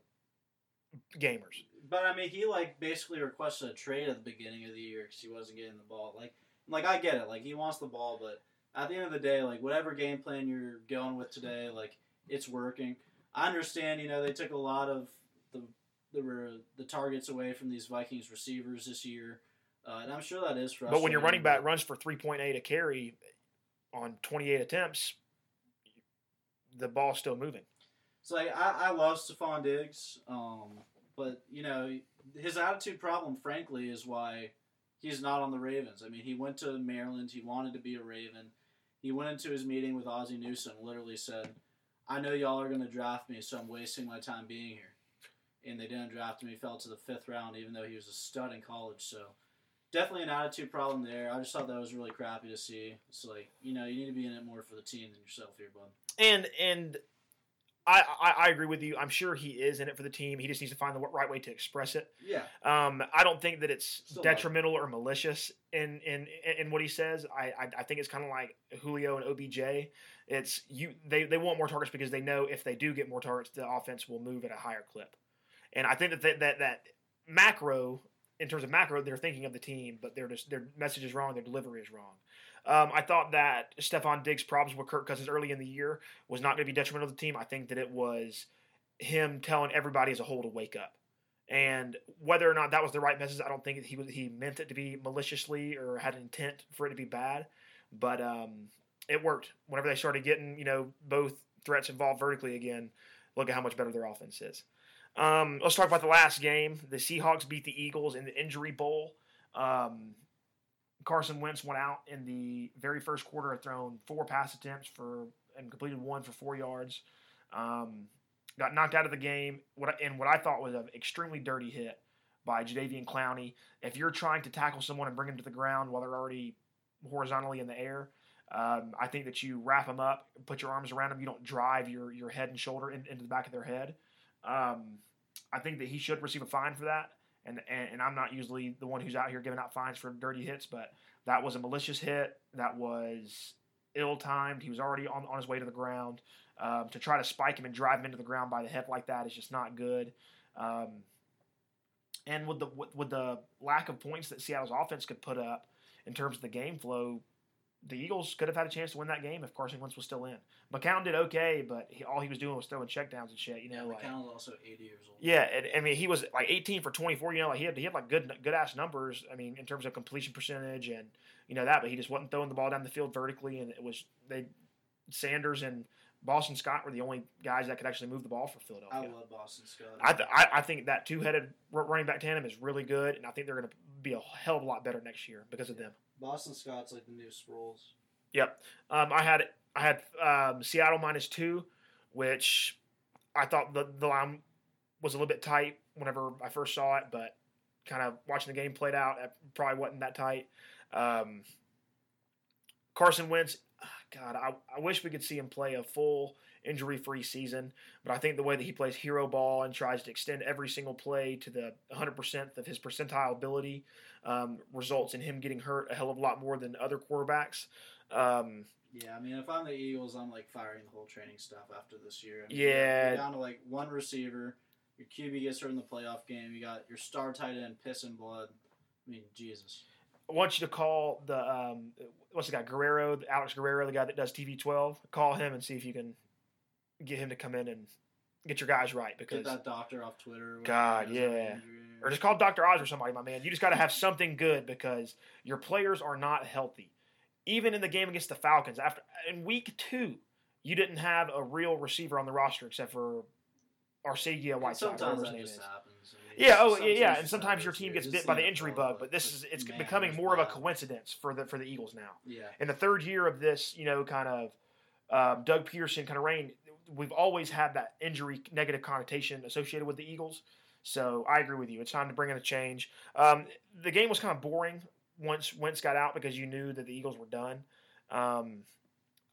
gamers. But I mean, he like basically requested a trade at the beginning of the year because he wasn't getting the ball. Like, like I get it. Like he wants the ball, but at the end of the day, like whatever game plan you're going with today, like it's working. I understand. You know, they took a lot of the the the targets away from these Vikings receivers this year, uh, and I'm sure that is frustrating. But when your running back runs for 3.8 a carry on 28 attempts, the ball's still moving. So like, I, I love Stefon Diggs, um, but you know his attitude problem, frankly, is why he's not on the Ravens. I mean, he went to Maryland. He wanted to be a Raven. He went into his meeting with Ozzie Newsome, literally said, "I know y'all are going to draft me, so I'm wasting my time being here." And they didn't draft him. He fell to the fifth round, even though he was a stud in college. So definitely an attitude problem there. I just thought that was really crappy to see. It's like you know you need to be in it more for the team than yourself here, bud. And and I, I, I agree with you. I'm sure he is in it for the team. He just needs to find the right way to express it. Yeah. Um, I don't think that it's Still detrimental or malicious in in in what he says. I I, I think it's kind of like Julio and OBJ. It's you they they want more targets because they know if they do get more targets, the offense will move at a higher clip. And I think that that that, that macro in terms of macro, they're thinking of the team, but their their message is wrong, their delivery is wrong. Um, I thought that Stefon Diggs' problems with Kirk Cousins early in the year was not going to be detrimental to the team. I think that it was him telling everybody as a whole to wake up. And whether or not that was the right message, I don't think he he meant it to be maliciously or had intent for it to be bad. But um, it worked. Whenever they started getting you know both threats involved vertically again, look at how much better their offense is. Um, let's talk about the last game. The Seahawks beat the Eagles in the Injury Bowl. Um, Carson Wentz went out in the very first quarter, had thrown four pass attempts for and completed one for four yards. Um, got knocked out of the game. What and what I thought was an extremely dirty hit by Jadeveon Clowney. If you're trying to tackle someone and bring them to the ground while they're already horizontally in the air, um, I think that you wrap them up, put your arms around them. You don't drive your your head and shoulder in, into the back of their head. Um, I think that he should receive a fine for that. And, and, and I'm not usually the one who's out here giving out fines for dirty hits, but that was a malicious hit. That was ill timed. He was already on, on his way to the ground. Um, to try to spike him and drive him into the ground by the head like that is just not good. Um, and with the with, with the lack of points that Seattle's offense could put up in terms of the game flow, the Eagles could have had a chance to win that game if Carson Wentz was still in. McCown did okay, but he, all he was doing was throwing checkdowns and shit. You know, yeah, like McCown's also 80 years old. yeah, and, I mean he was like 18 for 24. You know, like he had he had like good good ass numbers. I mean, in terms of completion percentage and you know that, but he just wasn't throwing the ball down the field vertically, and it was they Sanders and Boston Scott were the only guys that could actually move the ball for Philadelphia. I love Boston Scott. I, th- I, I think that two-headed running back tandem is really good, and I think they're going to be a hell of a lot better next year because of them. Boston Scott's like the new Sproles. Yep. Um, I had I had um, Seattle minus two, which I thought the the line was a little bit tight whenever I first saw it, but kind of watching the game played out, it probably wasn't that tight. Um, Carson Wentz, ah, God, I, I wish we could see him play a full injury free season, but I think the way that he plays hero ball and tries to extend every single play to the 100% of his percentile ability um, results in him getting hurt a hell of a lot more than other quarterbacks. Um, Yeah, I mean, if I'm the Eagles, I'm like firing the whole training staff after this year. I mean, Yeah. you're down to like one receiver. Your QB gets hurt in the playoff game. You got your star tight end pissing blood. I mean, Jesus. I want you to call the um, what's the guy Guerrero, Alex Guerrero, the guy that does TB twelve. Call him and see if you can get him to come in and get your guys right Get because that doctor off Twitter. when God, he has an yeah. or just call Doctor Oz or somebody, my man. You just got to have something good because your players are not healthy. Even in the game against the Falcons, after in week two, you didn't have a real receiver on the roster except for Arcega-Whiteside, Sometimes that just is. happens. I mean, Yeah, oh sometimes yeah, and sometimes your team gets bit by the injury bug, but this is it's becoming more of a coincidence for the for the Eagles now. Yeah. In the third year of this, you know, kind of um, Doug Pederson kind of reign, we've always had that injury negative connotation associated with the Eagles. So I agree with you. It's time to bring in a change. Um, the game was kind of boring once Wentz got out because you knew that the Eagles were done. Um,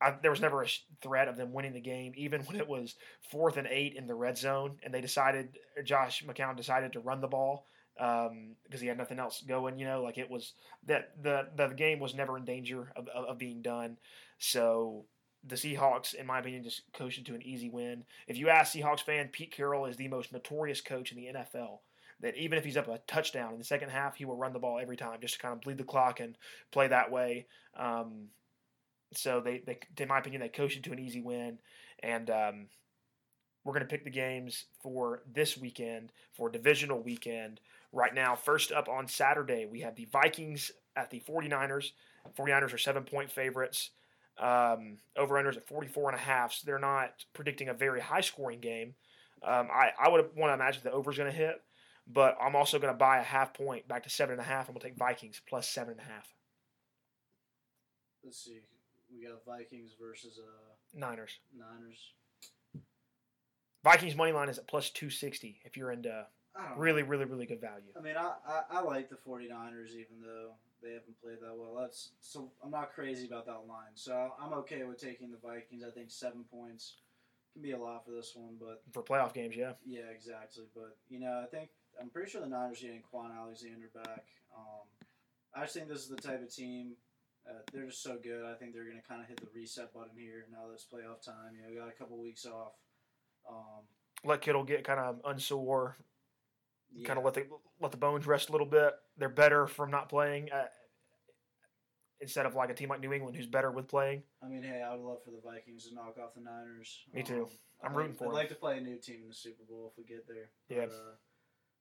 I, there was never a threat of them winning the game, even when it was fourth and eight in the red zone, and they decided Josh McCown decided to run the ball um, because he had nothing else going. You know, like it was that the the game was never in danger of, of, of being done. So the Seahawks, in my opinion, just coasted to an easy win. If you ask Seahawks fan, Pete Carroll is the most notorious coach in the NFL. That even if he's up a touchdown in the second half, he will run the ball every time just to kind of bleed the clock and play that way. Um, so they, they, in my opinion, they coasted to an easy win, and um, we're going to pick the games for this weekend for divisional weekend. Right now, first up on Saturday, we have the Vikings at the 49ers. 49ers are seven point favorites. Um, over unders at 44 and a half, so they're not predicting a very high scoring game. Um, I, I would want to imagine the over is going to hit, but I'm also going to buy a half point back to seven and a half. I'm going to take Vikings plus seven and a half. Let's see. We got Vikings versus uh, Niners. Niners. Vikings money line is at plus 260 if you're into I don't know. really, really, really good value. I mean, I, I, I like the 49ers even though they haven't played that well. That's so I'm not crazy about that line. So I'm okay with taking the Vikings. I think seven points can be a lot for this one, but For playoff games, yeah. yeah, exactly. But you know, I think I'm pretty sure the Niners are getting Kwon Alexander back. Um, I just think this is the type of team. Uh, they're just so good. I think they're going to kind of hit the reset button here now that it's playoff time. You know, got a couple weeks off. Um, Let Kittle get kind of unsore, yeah. kind of let the let the bones rest a little bit. They're better from not playing uh, instead of like a team like New England who's better with playing. I mean, hey, I would love for the Vikings to knock off the Niners. Me too. Um, I'm I'd rooting like, for I'd 'em. like to play a new team in the Super Bowl if we get there. Yeah. But, uh,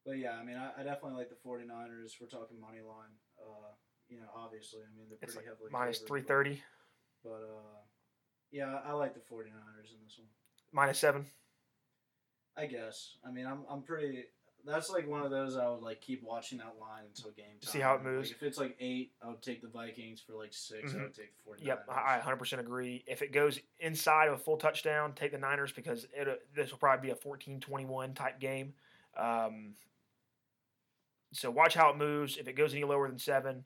but yeah, I mean, I, I definitely like the 49ers. We're talking money line. Uh, you know, obviously, I mean, they're It's pretty like heavily minus favored, three thirty, But, but uh, yeah, I like the 49ers in this one. minus seven. I guess. I mean, I'm, I'm pretty. That's like one of those I would like keep watching that line until game time. See how it Like, moves. if it's like eight, I would take the Vikings. For like 6 I Mhm. would take the 49ers. Yep, I I 100% agree. If it goes inside of a full touchdown, take the Niners because it, this will probably be a 14-21 type game. Um, so watch how it moves. If it goes any lower than seven,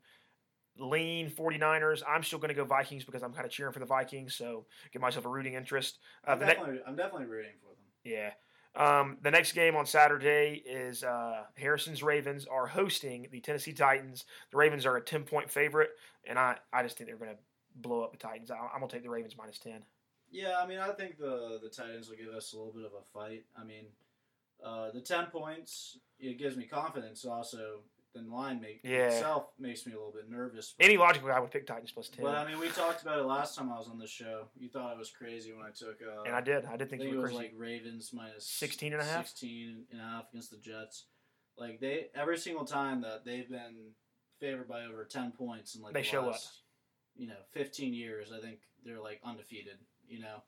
lean 49ers. I'm still going to go Vikings because I'm kind of cheering for the Vikings. So give myself a rooting interest. Uh, I'm, the ne- I'm definitely rooting for them. yeah. Um, the next game on Saturday is uh, Harrison's Ravens are hosting the Tennessee Titans. The Ravens are a 10 point favorite, and I, I just think they're going to blow up the Titans. I, I'm going to take the Ravens minus 10. Yeah, I mean, I think the the Titans will give us a little bit of a fight. I mean, uh, the ten points it gives me confidence. Also, the line make Yeah. itself makes me a little bit nervous. Any logical guy would pick Titans plus 10. but I mean, we talked about it last time I was on the show. You thought I was crazy when I took. Uh, and I did. I did I think think you it were was crazy. like Ravens minus 16 and a half? 16 and a half against the Jets. Like they every single time that they've been favored by over ten points in like They the show up. You know, fifteen years. I think they're like undefeated. You know,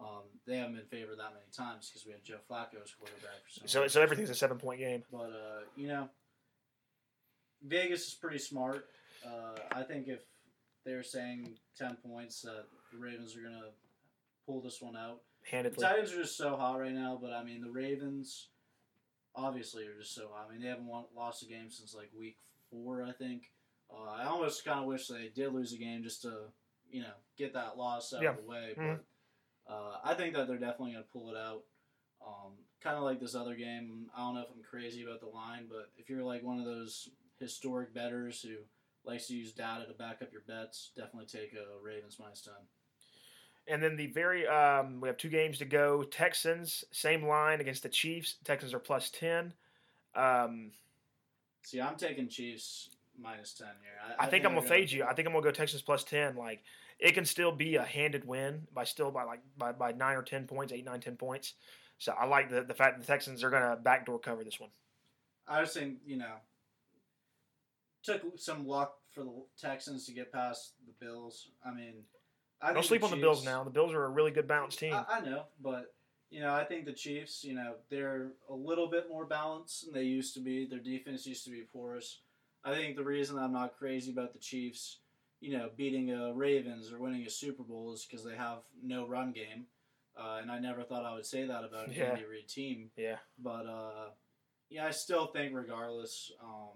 um, they haven't been favored that many times because we had Joe Flacco as quarterback so, so everything's a seven point game. But uh, you know, Vegas is pretty smart. Uh, I think if they're saying ten points, that the Ravens are gonna pull this one out. The Titans are just so hot right now, but I mean the Ravens obviously are just so hot. I mean they haven't won, lost a game since like week four, I think. Uh, I almost kind of wish they did lose a game just to you know get that loss out Yeah. of the way. Mhm. But uh, I think that they're definitely going to pull it out. Um, kind of like this other game. I don't know if I'm crazy about the line, but if you're like one of those historic betters who likes to use data to back up your bets, definitely take a Ravens minus ten. And then the very um, we have two games to go. Texans same line against the Chiefs. Texans are plus ten. Um, See, I'm taking Chiefs minus ten here. I, think I'm gonna fade you. I think I'm gonna go Texans plus ten. Like it can still be a handed win by still by like by, by nine or ten points, eight, nine, ten points. So I like the the fact that the Texans are gonna backdoor cover this one. I just think you know took some luck for the Texans to get past the Bills. I mean, I Don't sleep on the Bills now. The Bills are a really good balanced team. I, I know, but you know, I think the Chiefs, you know, they're a little bit more balanced than they used to be. Their defense used to be porous. I think the reason I'm not crazy about the Chiefs, you know, beating a Ravens or winning a Super Bowl is because they have no run game. Uh, and I never thought I would say that about an Yeah. Andy Reid team. yeah, But uh, yeah, I still think regardless, um,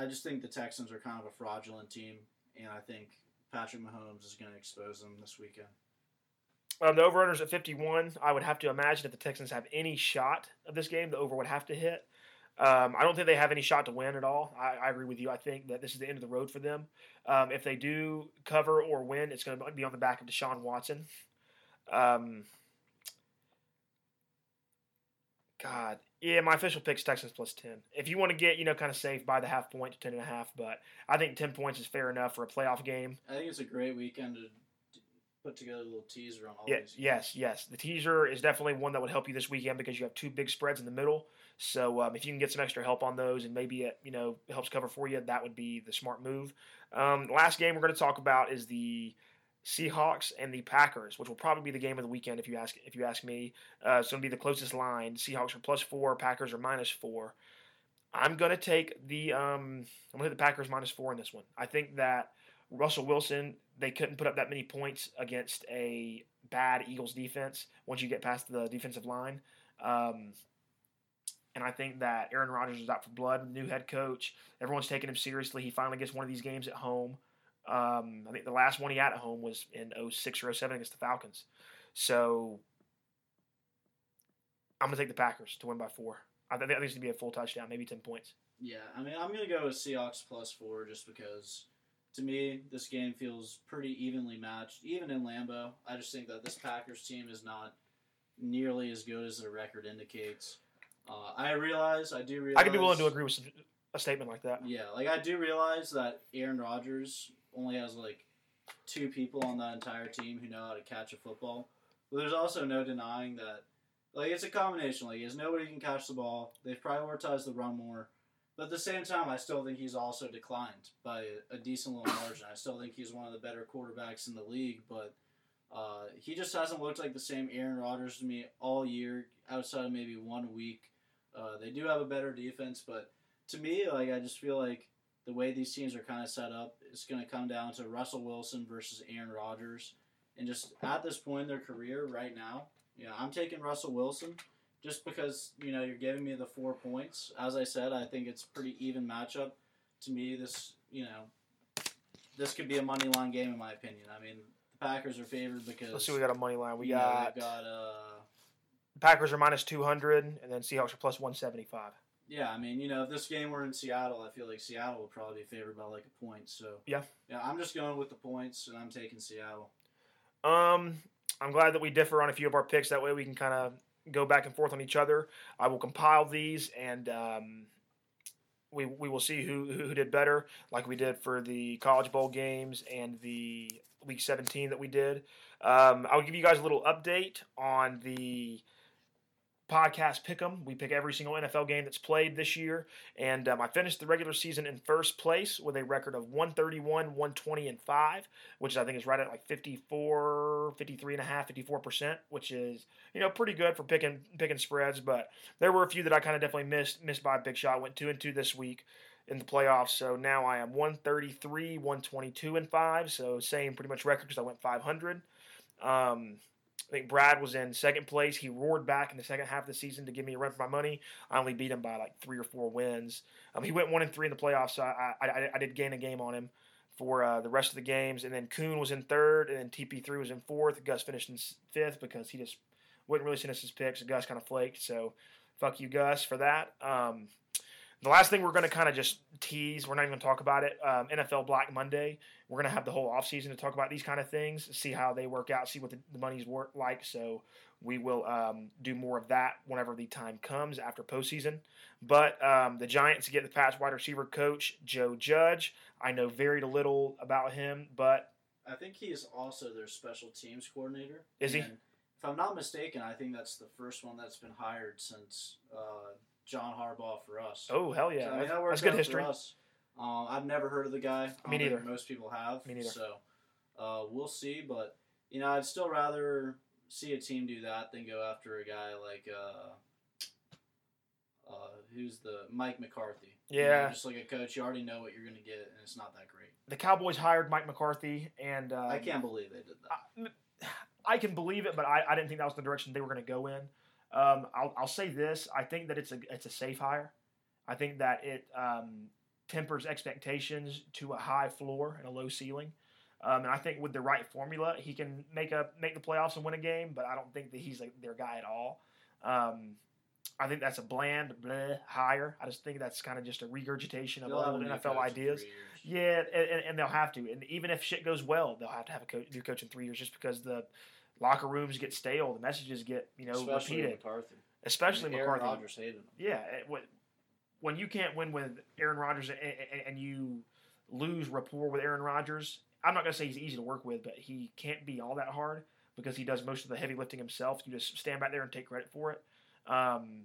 I just think the Texans are kind of a fraudulent team, and I think Patrick Mahomes is going to expose them this weekend. um, the over unders at 51. I would have to imagine if the Texans have any shot of this game, the over would have to hit. Um, I don't think they have any shot to win at all. I, I, agree with you. I think that this is the end of the road for them. Um, if they do cover or win, it's going to be on the back of Deshaun Watson. Um, God, yeah, my official pick is Texans plus ten. If you want to get, you know, kind of safe, buy the half point to ten and a half. But I think ten points is fair enough for a playoff game. I think it's a great weekend to put together a little teaser on all yeah, these. Yes, yes. The teaser is definitely one that would help you this weekend because you have two big spreads in the middle. So um, if you can get some extra help on those and maybe it you know helps cover for you, that would be the smart move. Um, last game we're going to talk about is the Seahawks and the Packers, which will probably be the game of the weekend if you ask if you ask me. Uh, it's going to be the closest line. Seahawks are plus four, Packers are minus four. I'm going to take the um, I'm going to hit the Packers minus four in this one. I think that Russell Wilson they couldn't put up that many points against a bad Eagles defense once you get past the defensive line. Um, and I think that Aaron Rodgers is out for blood, new head coach. Everyone's taking him seriously. He finally gets one of these games at home. Um, I think the last one he had at home was in 06 or 07 against the Falcons. So I'm going to take the Packers to win by four. I think that needs to be a full touchdown, maybe 10 points. Yeah, I mean, I'm going to go with Seahawks plus four just because to me, this game feels pretty evenly matched, even in Lambeau. I just think that this Packers team is not nearly as good as their record indicates. Uh, I realize, I do realize. I could be willing to agree with some, a statement like that. Yeah, like I do realize that Aaron Rodgers only has like two people on that entire team who know how to catch a football. But there's also no denying that, like, it's a combination. Like, is nobody can catch the ball. They've prioritized the run more. But at the same time, I still think he's also declined by a, a decent little margin. I still think he's one of the better quarterbacks in the league, but uh, he just hasn't looked like the same Aaron Rodgers to me all year, outside of maybe one week. Uh, they do have a better defense, but to me, like I just feel like the way these teams are kind of set up, it's going to come down to Russell Wilson versus Aaron Rodgers. And just at this point in their career right now, you know, I'm taking Russell Wilson just because, you know, you're giving me the four points. As I said, I think it's pretty even matchup. To me, this, you know, this could be a money line game in my opinion. I mean, the Packers are favored because Let's see, we got a money line. We you know, got, got uh Packers are minus 200, and then Seahawks are plus 175. Yeah, I mean, you know, if this game were in Seattle, I feel like Seattle would probably be favored by like a point. So Yeah. yeah, I'm just going with the points, and I'm taking Seattle. Um, I'm glad that we differ on a few of our picks. That way we can kind of go back and forth on each other. I will compile these and um, we, we will see who, who did better, like we did for the College Bowl games and the Week 17 that we did. Um, I'll give you guys a little update on the podcast pick 'em. We pick every single NFL game that's played this year, and um, I finished the regular season in first place with a record of 131, 120, and five, which I think is right at like 54, 53 and a half, 54 percent, which is you know pretty good for picking picking spreads. But there were a few that I kind of definitely missed missed by a big shot. Went two and two this week in the playoffs, so now I am 133, 122, and five. So same pretty much record because I went 500. Um, I think Brad was in second place. He roared back in the second half of the season to give me a run for my money. I only beat him by like three or four wins. Um, he went one and three in the playoffs, so I, I, I did gain a game on him for uh, the rest of the games. And then Kuhn was in third, and then TP3 was in fourth. Gus finished in fifth because he just wouldn't really send us his picks. Gus kind of flaked, so fuck you, Gus, for that. Um, the last thing we're going to kind of just tease, we're not even going to talk about it. Um, NFL Black Monday. We're going to have the whole offseason to talk about these kind of things, see how they work out, see what the, the money's work like. So we will um, do more of that whenever the time comes after postseason. But um, the Giants get the Pats wide receiver coach, Joe Judge. I know very little about him, but. I think he is also their special teams coordinator. Is he? And if I'm not mistaken, I think that's the first one that's been hired since uh, John Harbaugh for us. Oh, hell yeah. So, I mean, that's, that works that's good history. For us. Um, I've never heard of the guy. Me neither. Most people have. Me neither. So uh, we'll see, but you know, I'd still rather see a team do that than go after a guy like uh, uh, who's the Mike McCarthy. You know, Yeah. just like a coach, you already know what you're going to get, and it's not that great. The Cowboys hired Mike McCarthy, and. Um, I can't believe they did that. I can believe it, but I, I didn't think that was the direction they were going to go in. Um, I'll, I'll say this: I think that it's a it's a safe hire. I think that it um, tempers expectations to a high floor and a low ceiling. Um, and I think with the right formula, he can make a make the playoffs and win a game. But I don't think that he's like their guy at all. Um, I think that's a bland bleh hire. I just think that's kind of just a regurgitation of old NFL ideas. Yeah, and, and- they'll have to. And even if shit goes well, they'll have to have a new coach in three years just because the locker rooms get stale, the messages get you know Especially repeated, McCarthy. especially Aaron McCarthy. Rodgers hated him. Yeah, when- when you can't win with Aaron Rodgers and, and, and you lose rapport with Aaron Rodgers, I'm not gonna say he's easy to work with, but he can't be all that hard because he does most of the heavy lifting himself. You just stand back there and take credit for it. Um,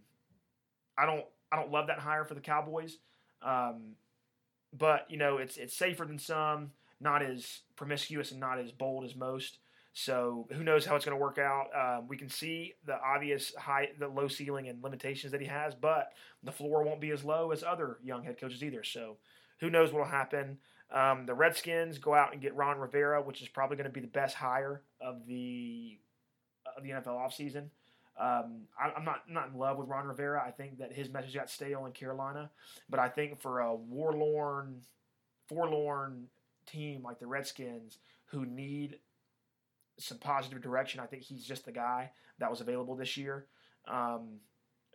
I don't I don't love that hire for the Cowboys, um, but you know it's it's safer than some, not as promiscuous and not as bold as most. So who knows how it's going to work out? Um, we can see the obvious high, the low ceiling and limitations that he has, but the floor won't be as low as other young head coaches either. So who knows what will happen? Um, the Redskins go out and get Ron Rivera, which is probably going to be the best hire of the of the NFL offseason. Um, I, I'm not not in love with Ron Rivera. I think that his message got stale in Carolina, but I think for a warlorn, forlorn team like the Redskins who need some positive direction, I think he's just the guy that was available this year. Um,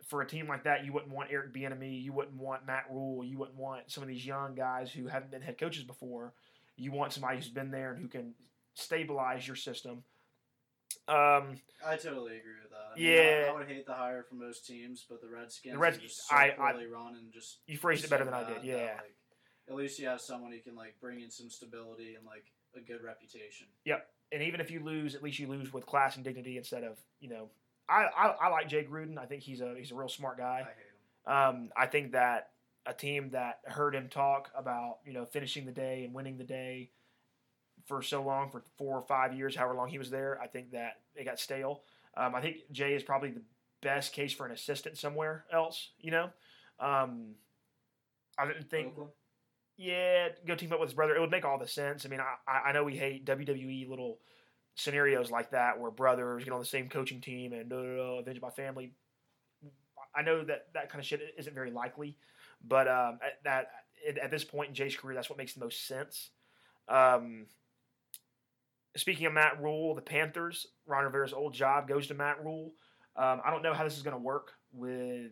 for a team like that, you wouldn't want Eric Bieniemy, you wouldn't want Matt Rhule, you wouldn't want some of these young guys who haven't been head coaches before. You want somebody who's been there and who can stabilize your system. Um, I totally agree with that. I mean, Yeah. I, I would hate the hire for most teams, but the Redskins, The Reds- are just so I- I- run and just you phrased it better than I did. that, Yeah. like, at least you have someone who can like bring in some stability and like a good reputation. And even if you lose, at least you lose with class and dignity instead of you know. I, I, I like Jay Gruden. I think he's a he's a real smart I guy. hate him. Um, I think that a team that heard him talk about you know finishing the day and winning the day for so long for four or five years, however long he was there, I think that it got stale. Um, I think Jay is probably the best case for an assistant somewhere else. You know, um, I didn't think Oakland? Yeah, go team up with his brother. It would make all the sense. I mean, I- I, know we hate WWE little scenarios like that where brothers get on the same coaching team and uh, avenge my family. I know that that kind of shit isn't very likely, but um, at, that at, at this point in Jay's career, that's what makes the most sense. Um, speaking of Matt Rhule, the Panthers, Ron Rivera's old job goes to Matt Rhule. Um, I don't know how this is going to work with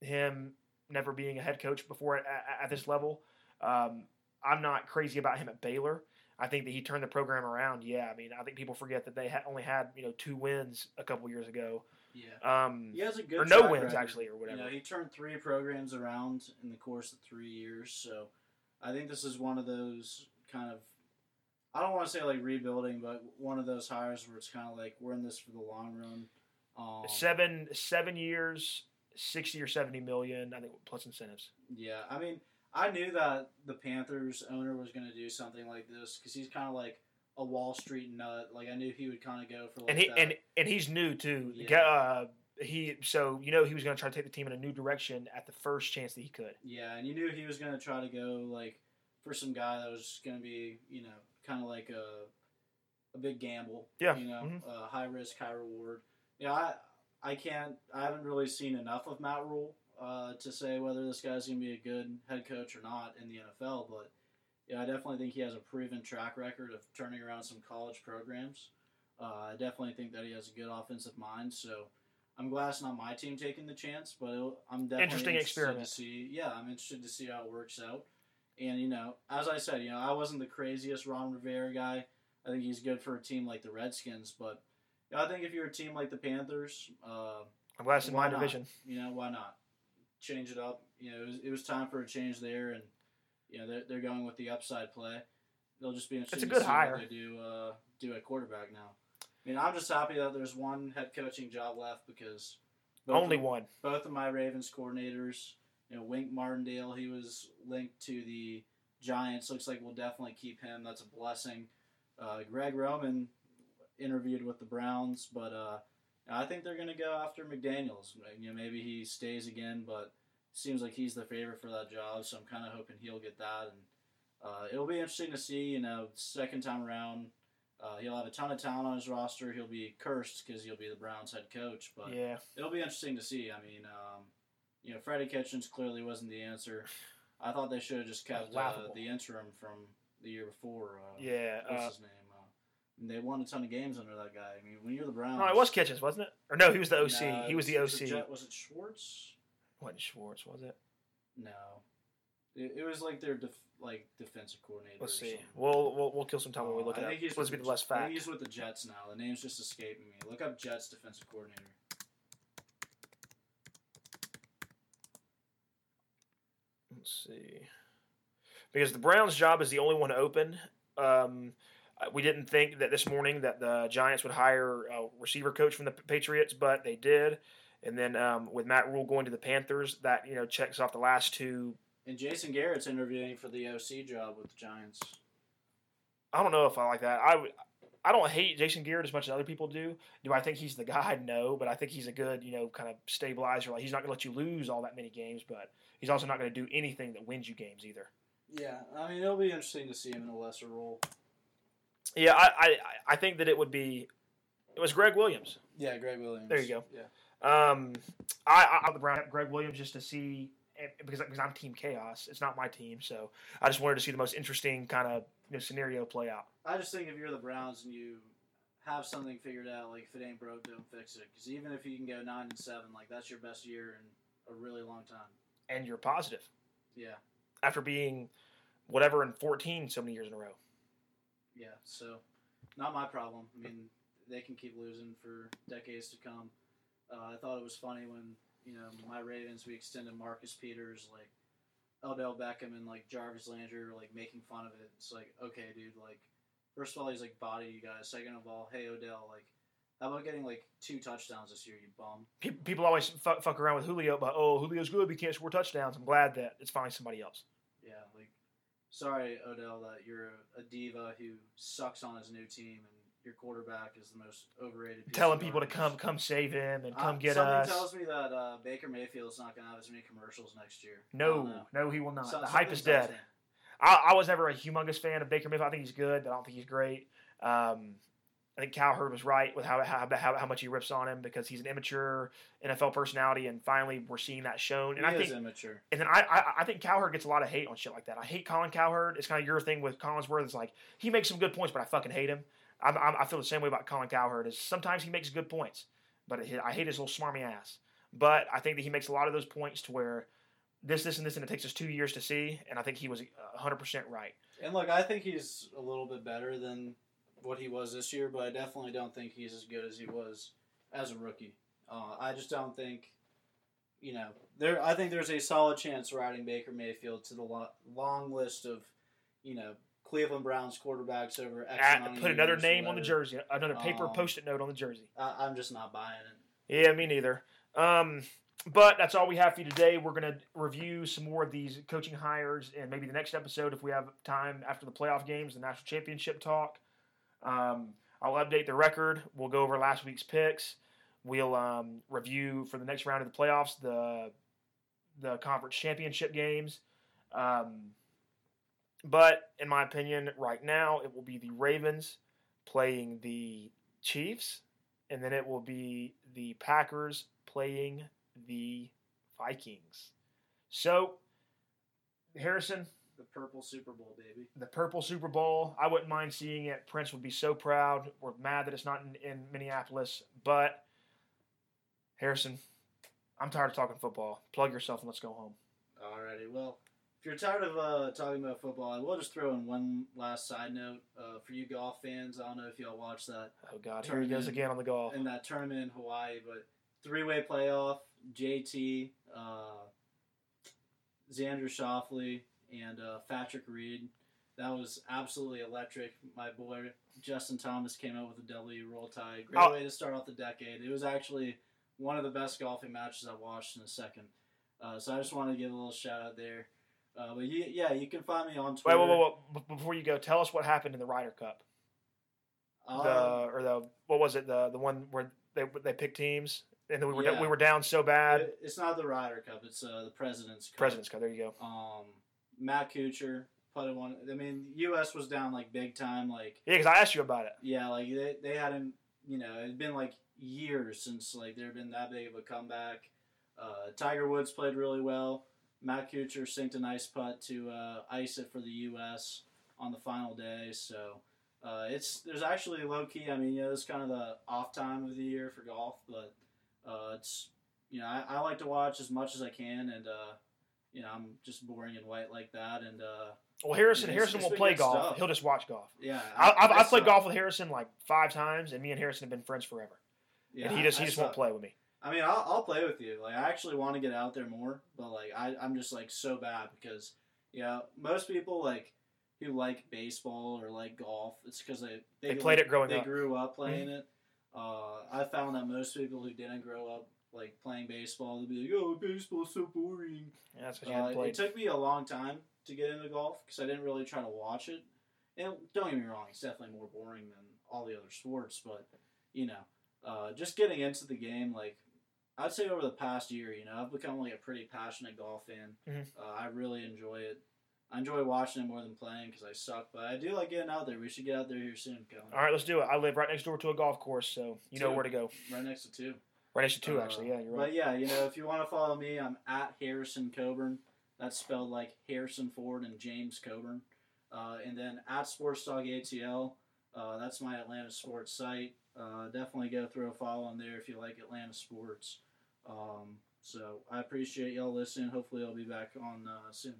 him never being a head coach before at, at, at this level. Um, I'm not crazy about him at Baylor. I think that he turned the program around. Yeah, I mean, I think people forget that they had only had you know two wins a couple years ago, Yeah. um, He has a good or no track wins record. actually, or whatever. You know, he turned three programs around in the course of three years. So I think this is one of those kind of, I don't want to say like rebuilding, but one of those hires where it's kind of like we're in this for the long run. Um, seven seven years, sixty or seventy million, I think plus incentives. Yeah, I mean, I knew that the Panthers owner was going to do something like this because he's kind of like a Wall Street nut. Like I knew he would kind of go for like and he that. and and he's new too. Yeah. Uh, he so you know he was going to try to take the team in a new direction at the first chance that he could. Yeah, and you knew he was going to try to go like for some guy that was going to be, you know, kind of like a a big gamble. Yeah, You know, mhm. uh, high risk, high reward. Yeah, I I can't. I haven't really seen enough of Matt Rhule uh, to say whether this guy's going to be a good head coach or not in the NFL. But yeah, I definitely think he has a proven track record of turning around some college programs. Uh, I definitely think that he has a good offensive mind. So. I'm glad it's not my team taking the chance, but it'll, I'm definitely Interesting interested experiment. to see. Yeah, I'm interested to see how it works out. And you know, as I said, you know, I wasn't the craziest Ron Rivera guy. I think he's good for a team like the Redskins, but I think if you're a team like the Panthers, uh, I'm it's in my not? division. you know, why not change it up? You know, it was, it was time for a change there, and you know, they're, they're going with the upside play. They'll just be interesting a to good see hire. what they do uh, do at quarterback now. I mean, I'm just happy that there's one head coaching job left because both Only of- one. both of my Ravens coordinators, you know, Wink Martindale, he was linked to the Giants. Looks like we'll definitely keep him. That's a blessing. Uh, Greg Roman interviewed with the Browns, but uh, I think they're going to go after McDaniels. You know, maybe he stays again, but seems like he's the favorite for that job. So I'm kind of hoping he'll get that, and uh, it'll be interesting to see. You know, second time around. Uh, he'll have a ton of talent on his roster. He'll be cursed because he'll be the Browns head coach. But Yeah, it'll be interesting to see. I mean, um, you know, Freddie Kitchens clearly wasn't the answer. I thought they should have just kept uh, the interim from the year before. Uh, yeah. What's Uh, his name? And they won a ton of games under that guy. I mean, when you're the Browns, Oh, it was Kitchens, wasn't it? Or no, he was the OC. He was the OC. was it Schwartz? wasn't Schwartz, was it? No, it, it was like their def, like defensive coordinator. Let's see. We'll we'll, we'll kill some time when we Oh, look I at think it. he's Let's be the less fact. he's with the Jets now. The name's just escaping me. Look up Jets defensive coordinator. Let's see. Because the Browns' job is the only one open. Um, we didn't think that this morning that the Giants would hire a receiver coach from the Patriots, but they did. And then um, with Matt Rhule going to the Panthers, that you know checks off the last two. And Jason Garrett's interviewing for the OC job with the Giants. I don't know if I like that. I I don't hate Jason Garrett as much as other people do. Do I think he's the guy? No, but I think he's a good you know kind of stabilizer. Like he's not going to let you lose all that many games, but he's also not going to do anything that wins you games either. Yeah, I mean it'll be interesting to see him in a lesser role. Yeah, I, I, I think that it would be. It was Gregg Williams. Yeah, Gregg Williams. There you go. Yeah. Um, I, I, the Brown Gregg Williams just to see eh, because because I'm Team Chaos. It's not my team, so I just wanted to see the most interesting kind of you know, scenario play out. I just think if you're the Browns and you have something figured out, like if it ain't broke, don't fix it. Because even if you can go nine and seven, like that's your best year in a really long time. And you're positive Yeah, after being whatever in 14 so many years in a row. Yeah. So, not my problem. I mean, they can keep losing for decades to come. Uh, I thought it was funny when you know my Ravens we extended Marcus Peters like Odell Beckham and like Jarvis Landry were like making fun of it. It's like okay, dude. Like first of all, he's like body you guys. Second of all, hey Odell, like how about getting like two touchdowns this year, you bum. People always fuck, fuck around with Julio, but oh, Julio's good. We can't score touchdowns. I'm glad that it's finally somebody else. Sorry Odell that you're a, a diva who sucks on his new team and your quarterback is the most overrated. Telling people to come come save him and Uh, come get something us. tells me that uh, Baker Mayfield's not going to have as many commercials next year. No, no, he will not. So- the hype is dead. I, I was never a humongous fan of Baker Mayfield. I think he's good, but I don't think he's great. Um, I think Cowherd was right with how, how how how much he rips on him because he's an immature NFL personality, and finally we're seeing that shown. And he I is think, immature. and then I, I I think Cowherd gets a lot of hate on shit like that. I hate Colin Cowherd. It's kind of your thing with Collinsworth. It's like he makes some good points, but I fucking hate him. I'm, I'm, I feel the same way about Colin Cowherd. Is sometimes he makes good points, but I hate his little smarmy ass. But I think that he makes a lot of those points to where this, this, and this, and it takes us two years to see. And I think he was 100 percent right. And look, I think he's a little bit better than what he was this year, but I definitely don't think he's as good as he was as a rookie. Uh, I just don't think, you know, there. I think there's a solid chance riding Baker Mayfield to the lo- long list of, you know, Cleveland Browns quarterbacks over X Add- put another name on the jersey, another paper Um, post-it note on the jersey. I, I'm just not buying it. Yeah, me neither. Um, but that's all we have for you today. We're gonna review some more of these coaching hires, and maybe the next episode, if we have time after the playoff games, the national championship talk. Um, I'll update the record. We'll go over last week's picks. We'll um, review for the next round of the playoffs the the conference championship games. Um, but in my opinion, right now it will be the Ravens playing the Chiefs, and then it will be the Packers playing the Vikings. So, Harrison, The purple Super Bowl, baby. the purple Super Bowl. I wouldn't mind seeing it. Prince would be so proud. We're mad that it's not in, in Minneapolis, but Harrison, I'm tired of talking football. Plug yourself and let's go home. Alrighty, well, if you're tired of uh, talking about football, I will just throw in one last side note uh, for you golf fans. I don't know if y'all watch that Oh God, here he goes again on the golf. in that tournament in Hawaii, but three-way playoff: JT, uh, Xander Schauffele, and uh, Patrick Reed. That was absolutely electric. My boy Justin Thomas came out with a W roll tie. Great Oh. way to start off the decade. It was actually one of the best golfing matches I've watched in a second. Uh, so I just wanted to give a little shout out there. Uh, but you, yeah, you can find me on Wait, Twitter. wait, wait, wait. Before you go, tell us what happened in the Ryder Cup. Uh, the or the what was it? The the one where they they picked teams and then we were Yeah. we were down so bad. it- it's not the Ryder Cup. It's uh, the President's Cup. President's Cup. There you go. Um, Matt Kuchar putted one. I mean, U.S. was down like big time. Like Yeah, because I asked you about it. yeah, like they, they hadn't. You know, it'd been like years since like there had been that big of a comeback. Uh, Tiger Woods played really well. Matt Kuchar sinked a nice putt to uh, ice it for the U.S. on the final day. So uh, it's there's actually low key. I mean, you know, it's kind of the off time of the year for golf, but uh, it's you know I, I like to watch as much as I can, and uh, you know I'm just boring and white like that, and uh, Well, Harrison It's- Harrison it's will play golf. stuff. He'll just watch golf. yeah. I, I've played golf with Harrison like five times, and me and Harrison have been friends forever. Yeah, and he just I he just won't play with me. I mean, I'll, I'll play with you. Like, I actually want to get out there more, but like, I, I'm just like so bad because, you know, most people like who like baseball or like golf, it's because they They played it growing they up. Mm-hmm. grew up playing it. Uh, I found that most people who didn't grow up like playing baseball, they'd be like, "Oh, baseball's so boring." Yeah, that's you Uh, haven't it took me a long time to get into golf because I didn't really try to watch it. And don't get me wrong, it's definitely more boring than all the other sports. But you know, uh, just getting into the game, like I'd say over the past year, you know, I've become like a pretty passionate golf fan. Mhm. Uh, I really enjoy it. I enjoy watching it more than playing because I suck, but I do like getting out there. We should get out there here soon, Kellen. All right, let's do it. I live right next door to a golf course, so you know where to go. Right next to two. Right next to two, Uh, actually. Yeah, you're right. But yeah, you know, if you want to follow me, I'm at Harrison Coburn. That's spelled like Harrison Ford and James Coburn. Uh, and then at Sports Talk ATL. Uh, that's my Atlanta sports site. Uh, definitely go throw a follow on there if you like Atlanta sports. Um, so I appreciate y'all listening. Hopefully, I'll be back on uh, soon.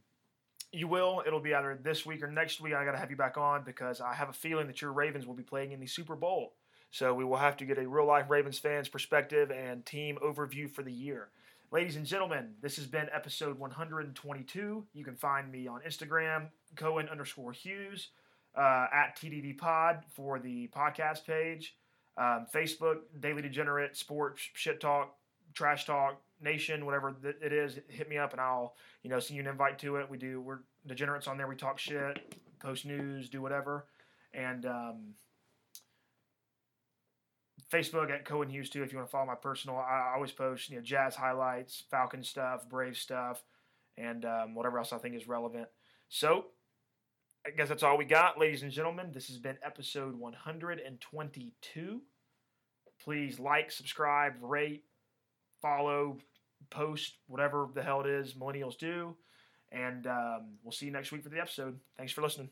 You will. It'll be either this week or next week. I got to have you back on because I have a feeling that your Ravens will be playing in the Super Bowl. So we will have to get a real life Ravens fans perspective and team overview for the year. Ladies and gentlemen, this has been episode 122. You can find me on Instagram, Cohen underscore Hughes, uh, at TDD Pod for the podcast page, um, Facebook, Daily Degenerate, Sports, Shit Talk, Trash Talk, Nation, whatever th- it is. Hit me up and I'll you know, send you an invite to it. We do, we're degenerates on there. We talk shit, post news, do whatever. And um, Facebook at Cohen Hughes too. If you want to follow my personal, I always post you know jazz highlights, Falcon stuff, Brave stuff, and um, whatever else I think is relevant. So I guess that's all we got, ladies and gentlemen. This has been episode 122. Please like, subscribe, rate, follow, post, whatever the hell it is millennials do. And um, we'll see you next week for the episode. Thanks for listening.